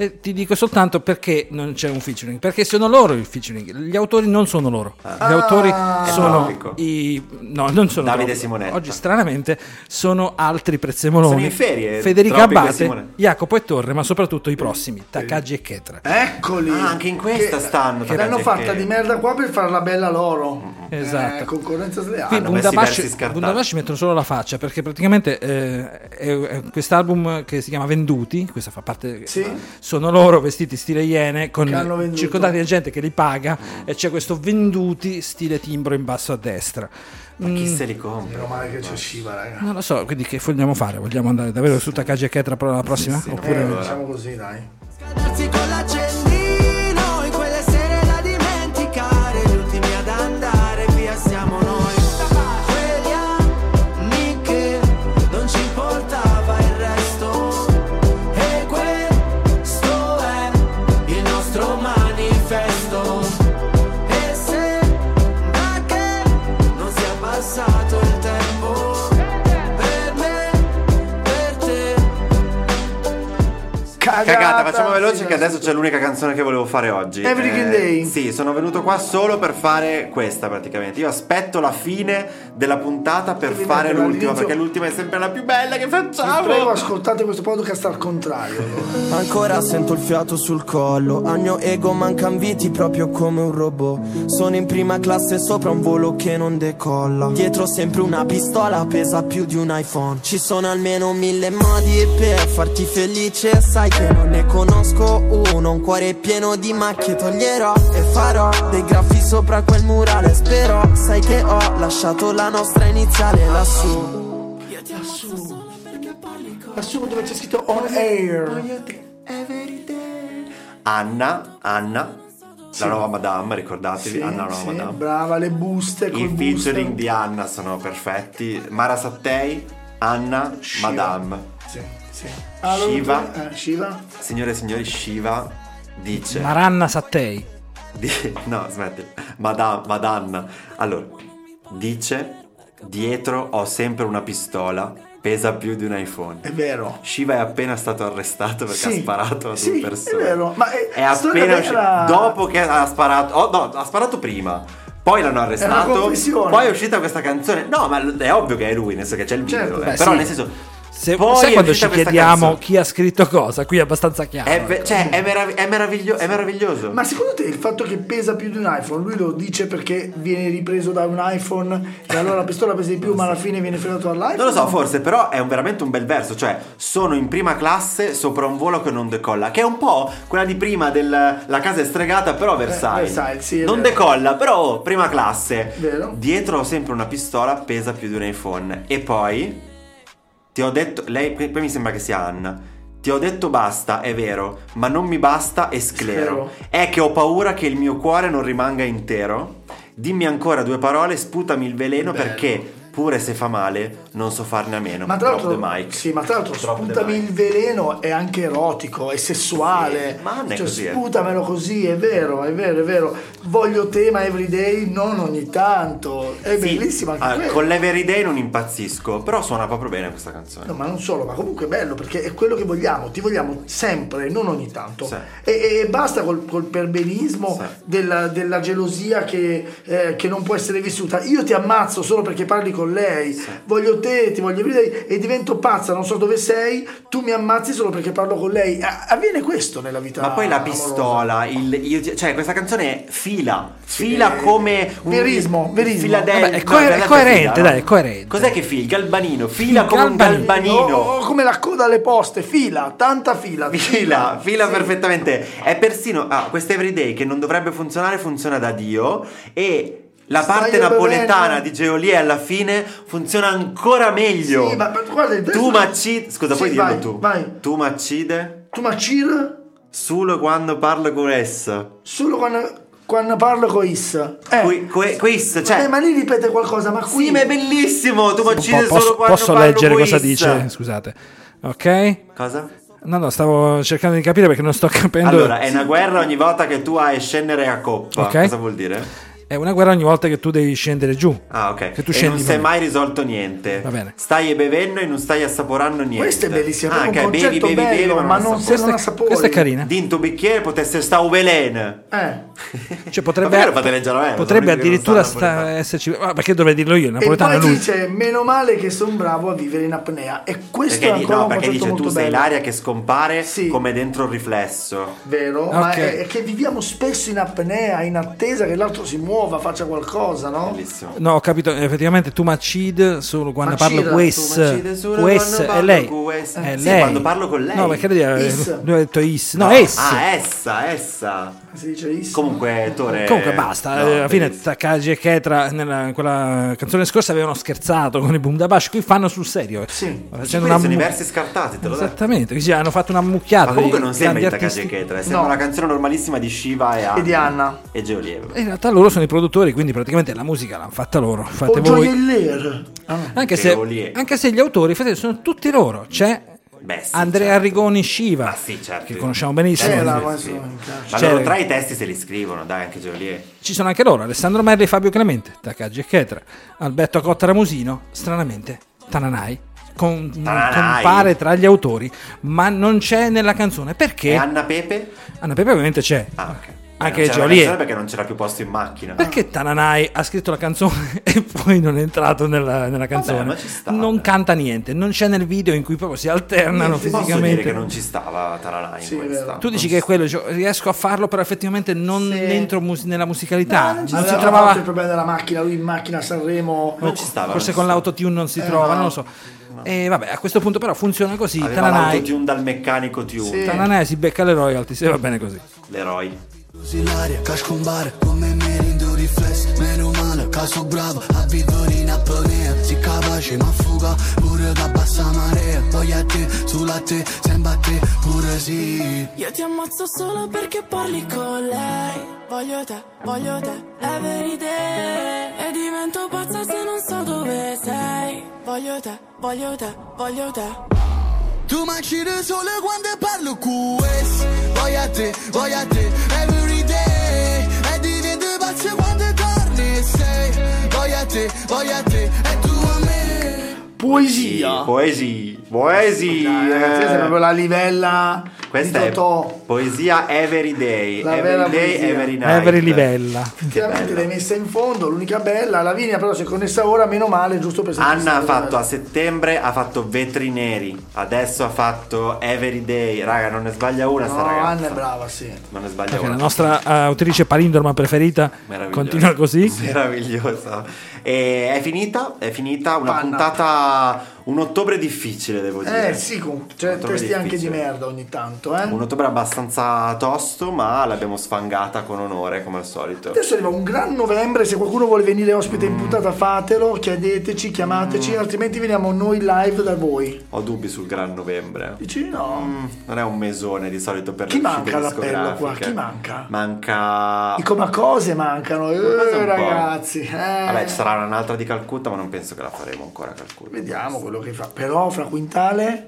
[SPEAKER 1] E ti dico soltanto perché non c'è un featuring. Perché sono loro il featuring. Gli autori non sono loro. Gli autori sono
[SPEAKER 3] Tropico.
[SPEAKER 1] i. No, non sono
[SPEAKER 3] Davide
[SPEAKER 1] Tropico.
[SPEAKER 3] Simonetta.
[SPEAKER 1] Oggi, stranamente, sono altri prezzemoloni.
[SPEAKER 3] Sono in ferie,
[SPEAKER 1] Federica Abate. Jacopo e Torre, ma soprattutto i prossimi, Takagi e Ketra.
[SPEAKER 4] Eccoli.
[SPEAKER 3] Ah, anche in questa
[SPEAKER 4] Che-
[SPEAKER 3] stanno,
[SPEAKER 4] Che l'hanno fatta di merda qua per farla bella loro.
[SPEAKER 1] Esatto.
[SPEAKER 4] Eh, concorrenza sleale.
[SPEAKER 1] Bundabash, mettono solo la faccia perché praticamente eh, è, è quest'album che si chiama Venduti, questa fa parte,
[SPEAKER 4] Sì.
[SPEAKER 1] Sono loro vestiti stile iene con circondati da gente che li paga e c'è questo Venduti stile timbro in basso a destra.
[SPEAKER 3] Ma chi se li compra?
[SPEAKER 4] Meno male che c'è Shiva, raga.
[SPEAKER 1] Non lo so, quindi che vogliamo fare? Vogliamo andare davvero su Takagi e Ketra per la prossima? Oppure
[SPEAKER 4] Eh, diciamo così, dai.
[SPEAKER 7] Con
[SPEAKER 4] Cagata,
[SPEAKER 3] Cagata, facciamo veloce
[SPEAKER 4] sì,
[SPEAKER 3] che adesso c'è l'unica canzone che volevo fare oggi.
[SPEAKER 4] Everything
[SPEAKER 3] Eh,
[SPEAKER 4] Day.
[SPEAKER 3] Sì, sono venuto qua solo per fare questa praticamente. Io aspetto la fine della puntata per
[SPEAKER 4] Devi
[SPEAKER 3] fare l'ultima perché l'ultima è sempre la più bella che
[SPEAKER 4] prego,
[SPEAKER 3] facciamo.
[SPEAKER 4] ascoltate questo podcast al contrario. *laughs*
[SPEAKER 6] Ancora sento il fiato sul collo Al mio ego mancan viti proprio come un robot Sono in prima classe sopra un volo che non decolla Dietro sempre una pistola pesa più di un iPhone Ci sono almeno mille modi per farti felice Sai che non ne conosco uno Un cuore pieno di macchie toglierò E farò dei graffi sopra quel murale Spero sai che ho lasciato la nostra iniziale lassù
[SPEAKER 4] Lassù. Lassù dove c'è scritto on air.
[SPEAKER 3] Anna, Anna, la nuova Madame, ricordatevi,
[SPEAKER 4] Sì,
[SPEAKER 3] Anna la nuova
[SPEAKER 4] sì,
[SPEAKER 3] Madame.
[SPEAKER 4] brava, le buste
[SPEAKER 3] I featuring
[SPEAKER 4] booster.
[SPEAKER 3] di Anna sono perfetti. Mara Sattei, Anna,
[SPEAKER 4] Shiva.
[SPEAKER 3] Madame.
[SPEAKER 4] Sì, sì.
[SPEAKER 3] Shiva.
[SPEAKER 4] Eh, Shiva.
[SPEAKER 3] Signore e signori, Shiva dice...
[SPEAKER 1] Maranna Sattei.
[SPEAKER 3] Di- no, smetti. Madame, Madanna. Allora, dice: Dietro ho sempre una pistola, pesa più di un iPhone.
[SPEAKER 4] È vero.
[SPEAKER 3] Shiva è appena stato arrestato perché
[SPEAKER 4] Sì,
[SPEAKER 3] ha sparato a
[SPEAKER 4] sì,
[SPEAKER 3] due persone.
[SPEAKER 4] è vero, ma è-
[SPEAKER 3] è
[SPEAKER 4] storia
[SPEAKER 3] appena
[SPEAKER 4] vera.
[SPEAKER 3] Dopo che ha sparato. Oh, no, ha sparato prima. Poi l'hanno arrestato. Poi è uscita questa canzone. No, ma è ovvio che è lui, nel senso che c'è il video.
[SPEAKER 4] Certo.
[SPEAKER 3] eh.
[SPEAKER 1] Beh,
[SPEAKER 3] Però
[SPEAKER 1] sì.
[SPEAKER 3] nel senso.
[SPEAKER 1] Se,
[SPEAKER 3] Poi
[SPEAKER 1] sai quando ci chiediamo
[SPEAKER 3] canzone.
[SPEAKER 1] chi ha scritto cosa? Qui è abbastanza chiaro.
[SPEAKER 3] È, ve-
[SPEAKER 1] ecco.
[SPEAKER 3] cioè, è, merav- è meraviglio- è meraviglioso.
[SPEAKER 4] Ma secondo te il fatto che pesa più di un iPhone, lui lo dice perché viene ripreso da un iPhone e allora la pistola pesa di più, ma alla fine viene fregato dall'iPhone?
[SPEAKER 3] Non lo so, forse, però è un- veramente un bel verso. Cioè, sono in prima classe sopra un volo che non decolla. Che è un po' quella di prima del La casa è stregata, però Versailles.
[SPEAKER 4] Versailles, sì,
[SPEAKER 3] non
[SPEAKER 4] vero.
[SPEAKER 3] decolla, però prima classe.
[SPEAKER 4] Vero.
[SPEAKER 3] Dietro ho sempre una pistola, pesa più di un iPhone. E poi. Ti ho detto. Lei. Poi mi sembra che sia Anna. Ti ho detto basta, è vero, ma non mi basta e sclero.
[SPEAKER 4] Sclero.
[SPEAKER 3] È che ho paura che il mio cuore non rimanga intero. Dimmi ancora due parole, sputami il veleno
[SPEAKER 4] Bello.
[SPEAKER 3] perché, pure se fa male, non so farne a meno.
[SPEAKER 4] Ma tra l'altro, sì, ma tra l'altro sputami il veleno è anche erotico, è sessuale.
[SPEAKER 3] Sì, ma non è
[SPEAKER 4] cioè,
[SPEAKER 3] così, eh.
[SPEAKER 4] Sputamelo così, è vero, è vero, è vero. Voglio tema everyday, non ogni tanto. È
[SPEAKER 3] Sì,
[SPEAKER 4] bellissimo anche
[SPEAKER 3] ah,
[SPEAKER 4] quello.
[SPEAKER 3] Con l'Everyday non impazzisco, però suona proprio bene questa canzone.
[SPEAKER 4] No, ma non solo, ma comunque è bello perché è quello che vogliamo, ti vogliamo sempre, non ogni tanto.
[SPEAKER 3] Sì.
[SPEAKER 4] E, e basta col, col perbenismo
[SPEAKER 3] Sì.
[SPEAKER 4] della, della gelosia che, eh, che non può essere vissuta. Io ti ammazzo solo perché parli con con lei, voglio te, ti voglio vedere e divento pazza, non so dove sei, tu mi ammazzi solo perché parlo con lei. A- avviene questo nella vita.
[SPEAKER 3] Ma poi la
[SPEAKER 4] amorosa.
[SPEAKER 3] pistola, il, io- cioè questa canzone fila, fila come un
[SPEAKER 4] verismo, verismo.
[SPEAKER 3] Filadelfia.
[SPEAKER 1] Vabbè, è coer- è coerente, dai, è coerente.
[SPEAKER 3] Cos'è che fila? Il galbanino, fila
[SPEAKER 1] Il
[SPEAKER 3] come un
[SPEAKER 1] galbanino.
[SPEAKER 3] galbanino.
[SPEAKER 4] Oh, come la coda alle poste, fila, tanta fila.
[SPEAKER 3] Fila, fila
[SPEAKER 4] Sì.
[SPEAKER 3] perfettamente. È persino ah, questo everyday che non dovrebbe funzionare, funziona da Dio. E la
[SPEAKER 4] Stai
[SPEAKER 3] parte
[SPEAKER 4] bevendo?
[SPEAKER 3] napoletana di Geolie alla fine funziona ancora meglio.
[SPEAKER 4] Sì, ma, ma guarda, il
[SPEAKER 3] tu macide. Scusa,
[SPEAKER 4] Sì,
[SPEAKER 3] puoi dirlo
[SPEAKER 4] vai,
[SPEAKER 3] tu.
[SPEAKER 4] Vai.
[SPEAKER 3] Tu macide
[SPEAKER 4] Tu macir
[SPEAKER 3] solo quando parlo con essa.
[SPEAKER 4] solo quando, quando parlo con Is. Eh.
[SPEAKER 3] Qui, que- questo, cioè.
[SPEAKER 4] Eh, ma lì ripete qualcosa, ma qui
[SPEAKER 3] Sì, ma è bellissimo. Tu macide
[SPEAKER 1] Po- posso,
[SPEAKER 3] solo quando
[SPEAKER 1] posso
[SPEAKER 3] parlo
[SPEAKER 1] leggere cosa
[SPEAKER 3] essa.
[SPEAKER 1] dice? Scusate. Ok?
[SPEAKER 3] Cosa?
[SPEAKER 1] No, no, stavo cercando di capire perché non sto capendo.
[SPEAKER 3] Allora, è una guerra ogni volta che tu hai scendere a coppa.
[SPEAKER 1] Ok.
[SPEAKER 3] Cosa vuol dire?
[SPEAKER 1] È una guerra ogni volta che tu devi scendere giù.
[SPEAKER 3] Ah, ok.
[SPEAKER 1] Che tu
[SPEAKER 3] e
[SPEAKER 1] scendi
[SPEAKER 3] non si è
[SPEAKER 1] meno.
[SPEAKER 3] mai risolto niente.
[SPEAKER 1] Va bene.
[SPEAKER 3] Stai bevendo e non stai assaporando niente.
[SPEAKER 4] Questo è bellissimo,
[SPEAKER 3] Ah, ok, bevi, bevi,
[SPEAKER 4] bello,
[SPEAKER 3] bevi,
[SPEAKER 4] ma non,
[SPEAKER 3] assapori.
[SPEAKER 4] non ha sapore.
[SPEAKER 1] Questa è carina.
[SPEAKER 3] Dinto bicchiere potesse stare un veleno.
[SPEAKER 4] Eh. *laughs*
[SPEAKER 1] Cioè, potrebbe,
[SPEAKER 3] Ma a me?
[SPEAKER 1] potrebbe addirittura sta- esserci. Ah, perché dovrei dirlo io? Il
[SPEAKER 4] E
[SPEAKER 1] napoletano è
[SPEAKER 4] poi
[SPEAKER 1] lui.
[SPEAKER 4] dice, meno male che sono bravo a vivere in apnea. E questo
[SPEAKER 3] Perché,
[SPEAKER 4] è
[SPEAKER 3] di-
[SPEAKER 4] ancora
[SPEAKER 3] no,
[SPEAKER 4] un
[SPEAKER 3] perché dice tu sei
[SPEAKER 4] bello.
[SPEAKER 3] l'aria che scompare
[SPEAKER 4] Sì.
[SPEAKER 3] come dentro un riflesso.
[SPEAKER 4] Vero? Ma
[SPEAKER 1] Ok.
[SPEAKER 4] è, è che viviamo spesso in apnea, in attesa che l'altro si muova, faccia qualcosa, no?
[SPEAKER 3] Bellissimo.
[SPEAKER 1] No, ho capito, effettivamente tu macid solo quando
[SPEAKER 4] Macida,
[SPEAKER 1] parlo Quest
[SPEAKER 3] quando
[SPEAKER 1] è
[SPEAKER 3] parlo
[SPEAKER 1] lei. È
[SPEAKER 3] Sì,
[SPEAKER 1] lei.
[SPEAKER 3] quando parlo con lei.
[SPEAKER 1] No, perché lui ha detto is. No, es.
[SPEAKER 3] Ah, essa, essa.
[SPEAKER 4] Si dice is.
[SPEAKER 3] Comunque, Tore.
[SPEAKER 1] Comunque basta,
[SPEAKER 3] no,
[SPEAKER 1] eh, alla fine. Takagi e Ketra nella quella canzone scorsa avevano scherzato con i Boom da Bash, qui fanno sul serio.
[SPEAKER 4] Sì.
[SPEAKER 1] Facendo una
[SPEAKER 3] sono
[SPEAKER 1] mu-
[SPEAKER 3] versi scartati, te lo.
[SPEAKER 1] Esattamente, sì, hanno fatto una mucchiata.
[SPEAKER 3] Ma comunque
[SPEAKER 1] di
[SPEAKER 3] non sembra
[SPEAKER 1] grandi
[SPEAKER 3] Takagi e. Ketra, sembra
[SPEAKER 4] No.
[SPEAKER 3] una canzone normalissima di Shiva e Anna.
[SPEAKER 4] E di Anna.
[SPEAKER 3] E Geolieve.
[SPEAKER 1] In realtà loro sono i produttori, quindi praticamente la musica l'hanno fatta loro. Fate
[SPEAKER 4] O
[SPEAKER 1] voi.
[SPEAKER 4] gioiellier. Ah.
[SPEAKER 1] Anche se, anche se gli autori infatti, sono tutti loro. C'è
[SPEAKER 3] Beh, sì,
[SPEAKER 1] Andrea
[SPEAKER 3] certo.
[SPEAKER 1] Arrigoni Shiva,
[SPEAKER 3] Ma sì, certo.
[SPEAKER 1] che conosciamo benissimo.
[SPEAKER 3] Sì,
[SPEAKER 4] ma
[SPEAKER 3] sì.
[SPEAKER 4] piace.
[SPEAKER 3] Ma
[SPEAKER 1] C'è-
[SPEAKER 3] loro tra i testi se li scrivono, dai, anche Geolier.
[SPEAKER 1] Ci sono anche loro, Alessandro Merli Fabio Clemente, Takagi e Ketra, Alberto Cotta Musino, stranamente, Tananai. Con, compare tra gli autori, ma non c'è nella canzone. Perché?
[SPEAKER 3] E Anna Pepe?
[SPEAKER 1] Anna Pepe ovviamente c'è.
[SPEAKER 3] Ah, ok.
[SPEAKER 1] Anche
[SPEAKER 3] non
[SPEAKER 1] Geolier.
[SPEAKER 3] canzone perché non c'era più posto in macchina.
[SPEAKER 1] Perché Tananai ha scritto la canzone *laughs* e poi non è entrato nella, nella canzone?
[SPEAKER 3] ma ci sta,
[SPEAKER 1] non canta niente, non c'è nel video in cui proprio si alternano
[SPEAKER 3] Posso dire
[SPEAKER 1] fisicamente.
[SPEAKER 3] che non ci stava Taranai
[SPEAKER 4] Sì,
[SPEAKER 3] in questa.
[SPEAKER 1] Tu dici che è quello, cioè, riesco a farlo, però effettivamente non
[SPEAKER 4] Sì.
[SPEAKER 1] entro mus- nella musicalità. non si
[SPEAKER 4] Aveva
[SPEAKER 1] trovava.
[SPEAKER 4] fatto il problema della macchina, lui in macchina a Sanremo.
[SPEAKER 3] Non ci stava.
[SPEAKER 1] Forse
[SPEAKER 3] non
[SPEAKER 1] con
[SPEAKER 3] ci
[SPEAKER 1] l'autotune non si trova,
[SPEAKER 4] no.
[SPEAKER 1] non lo so. E vabbè, a questo punto però funziona così.
[SPEAKER 3] Aveva
[SPEAKER 1] Tananai,
[SPEAKER 3] dal meccanico tune.
[SPEAKER 4] Sì.
[SPEAKER 1] Tananai si becca le royalty, se va bene così.
[SPEAKER 3] L'eroe.
[SPEAKER 6] Così l'aria, casco un bar, come me rindo riflesso Meno male, caso bravo, a in apnea Si capace ma fuga, pure da bassa marea. Poi a te, sulla te, sembra te, pure sì.
[SPEAKER 7] Io ti ammazzo solo perché parli con lei. Voglio te, voglio te, every day E divento pazza se non so dove sei. Voglio te, voglio te, voglio te
[SPEAKER 6] Tu mancire solo quando parlo questo Voglio a te, voglio a te, every day E divento pazzo quando torni sei Voglio a te, voglio a te, e tu a me
[SPEAKER 4] Poesia.
[SPEAKER 3] Poesia. Poesia.
[SPEAKER 4] Dai, ragazzi, è proprio la livella
[SPEAKER 3] Questa
[SPEAKER 4] di
[SPEAKER 3] è poesia every day.
[SPEAKER 4] La
[SPEAKER 3] every day,
[SPEAKER 4] poesia.
[SPEAKER 3] every night.
[SPEAKER 1] Every livella.
[SPEAKER 4] Effettivamente
[SPEAKER 3] bella.
[SPEAKER 4] l'hai messa in fondo, l'unica bella. Lavinia però si è connessa ora, meno male, giusto per
[SPEAKER 3] Anna ha fatto a settembre ha fatto vetri neri, adesso ha fatto every day. Raga, non ne sbaglia una sta
[SPEAKER 4] No,
[SPEAKER 3] ragazza.
[SPEAKER 4] Anna è brava, sì.
[SPEAKER 3] Non ne sbaglia
[SPEAKER 1] Perché
[SPEAKER 3] una.
[SPEAKER 1] la nostra eh, autrice palindroma preferita continua così.
[SPEAKER 3] Meravigliosa. E è finita, è finita una
[SPEAKER 4] Panna.
[SPEAKER 3] puntata, un ottobre difficile devo dire.
[SPEAKER 4] Eh sì, con cioè, testi anche di
[SPEAKER 3] difficile.
[SPEAKER 4] merda ogni tanto, eh.
[SPEAKER 3] Un ottobre abbastanza tosto, ma l'abbiamo sfangata con onore come al solito.
[SPEAKER 4] Adesso arriva un gran novembre, se qualcuno vuole venire ospite in puntata fatelo, chiedeteci, chiamateci, altrimenti veniamo noi live da voi.
[SPEAKER 3] Ho dubbi sul Gran Novembre.
[SPEAKER 4] Dici no?
[SPEAKER 3] Mm, Non è un mesone di solito per
[SPEAKER 4] Chi manca
[SPEAKER 3] uscite
[SPEAKER 4] all'appello qua? Chi manca?
[SPEAKER 3] Manca.
[SPEAKER 4] I comacose mancano, eh, ragazzi. eh.
[SPEAKER 3] Vabbè, ci sarà un'altra di Calcutta, ma non penso che la faremo ancora a Calcutta.
[SPEAKER 4] Vediamo quello che fa. Però fra Quintale.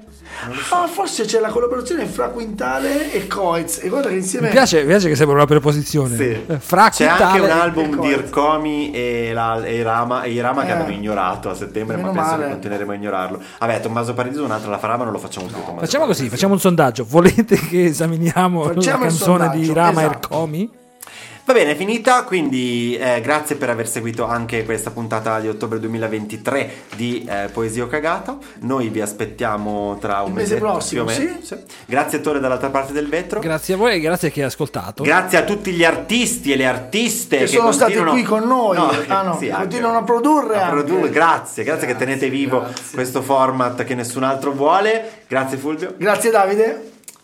[SPEAKER 4] Ah, forse c'è la collaborazione fra Quintale e Coiz. E guarda che insieme.
[SPEAKER 1] Mi piace, mi piace che sembra una preposizione.
[SPEAKER 3] Sì.
[SPEAKER 1] Eh, Fra
[SPEAKER 3] C'è
[SPEAKER 1] Quintale
[SPEAKER 3] anche un
[SPEAKER 1] e
[SPEAKER 3] album di Ircomi e, la, e Irama, e Irama che
[SPEAKER 4] Eh.
[SPEAKER 3] abbiamo ignorato a settembre, ma
[SPEAKER 4] Meno
[SPEAKER 3] penso
[SPEAKER 4] male.
[SPEAKER 3] che continueremo a ignorarlo. Vabbè, Tommaso Paradiso un'altra la farà, ma non lo facciamo più. Tommaso
[SPEAKER 1] Facciamo così, facciamo un sondaggio. Volete che esaminiamo
[SPEAKER 4] Facciamo
[SPEAKER 1] la canzone di Rama
[SPEAKER 4] esatto.
[SPEAKER 1] Ercomi?
[SPEAKER 3] Va bene, è finita, quindi eh, grazie per aver seguito anche questa puntata di ottobre 2023 di eh, Poesia o Cagato. Noi vi aspettiamo tra un
[SPEAKER 4] Il mese
[SPEAKER 3] mesetto,
[SPEAKER 4] prossimo,
[SPEAKER 3] meno.
[SPEAKER 4] sì.
[SPEAKER 3] Grazie Tore dall'altra parte del vetro.
[SPEAKER 1] Grazie a voi e grazie a chi ha ascoltato.
[SPEAKER 3] Grazie a tutti gli artisti e le artiste
[SPEAKER 4] Che
[SPEAKER 3] che,
[SPEAKER 4] sono stati
[SPEAKER 3] continuano-
[SPEAKER 4] qui con noi.
[SPEAKER 3] che-
[SPEAKER 4] Ah, no, *laughs*
[SPEAKER 3] sì,
[SPEAKER 4] continuano a produrre
[SPEAKER 3] A produrre. Grazie, grazie, che tenete vivo questo format che nessun altro vuole. Grazie Fulvio.
[SPEAKER 4] Grazie Davide.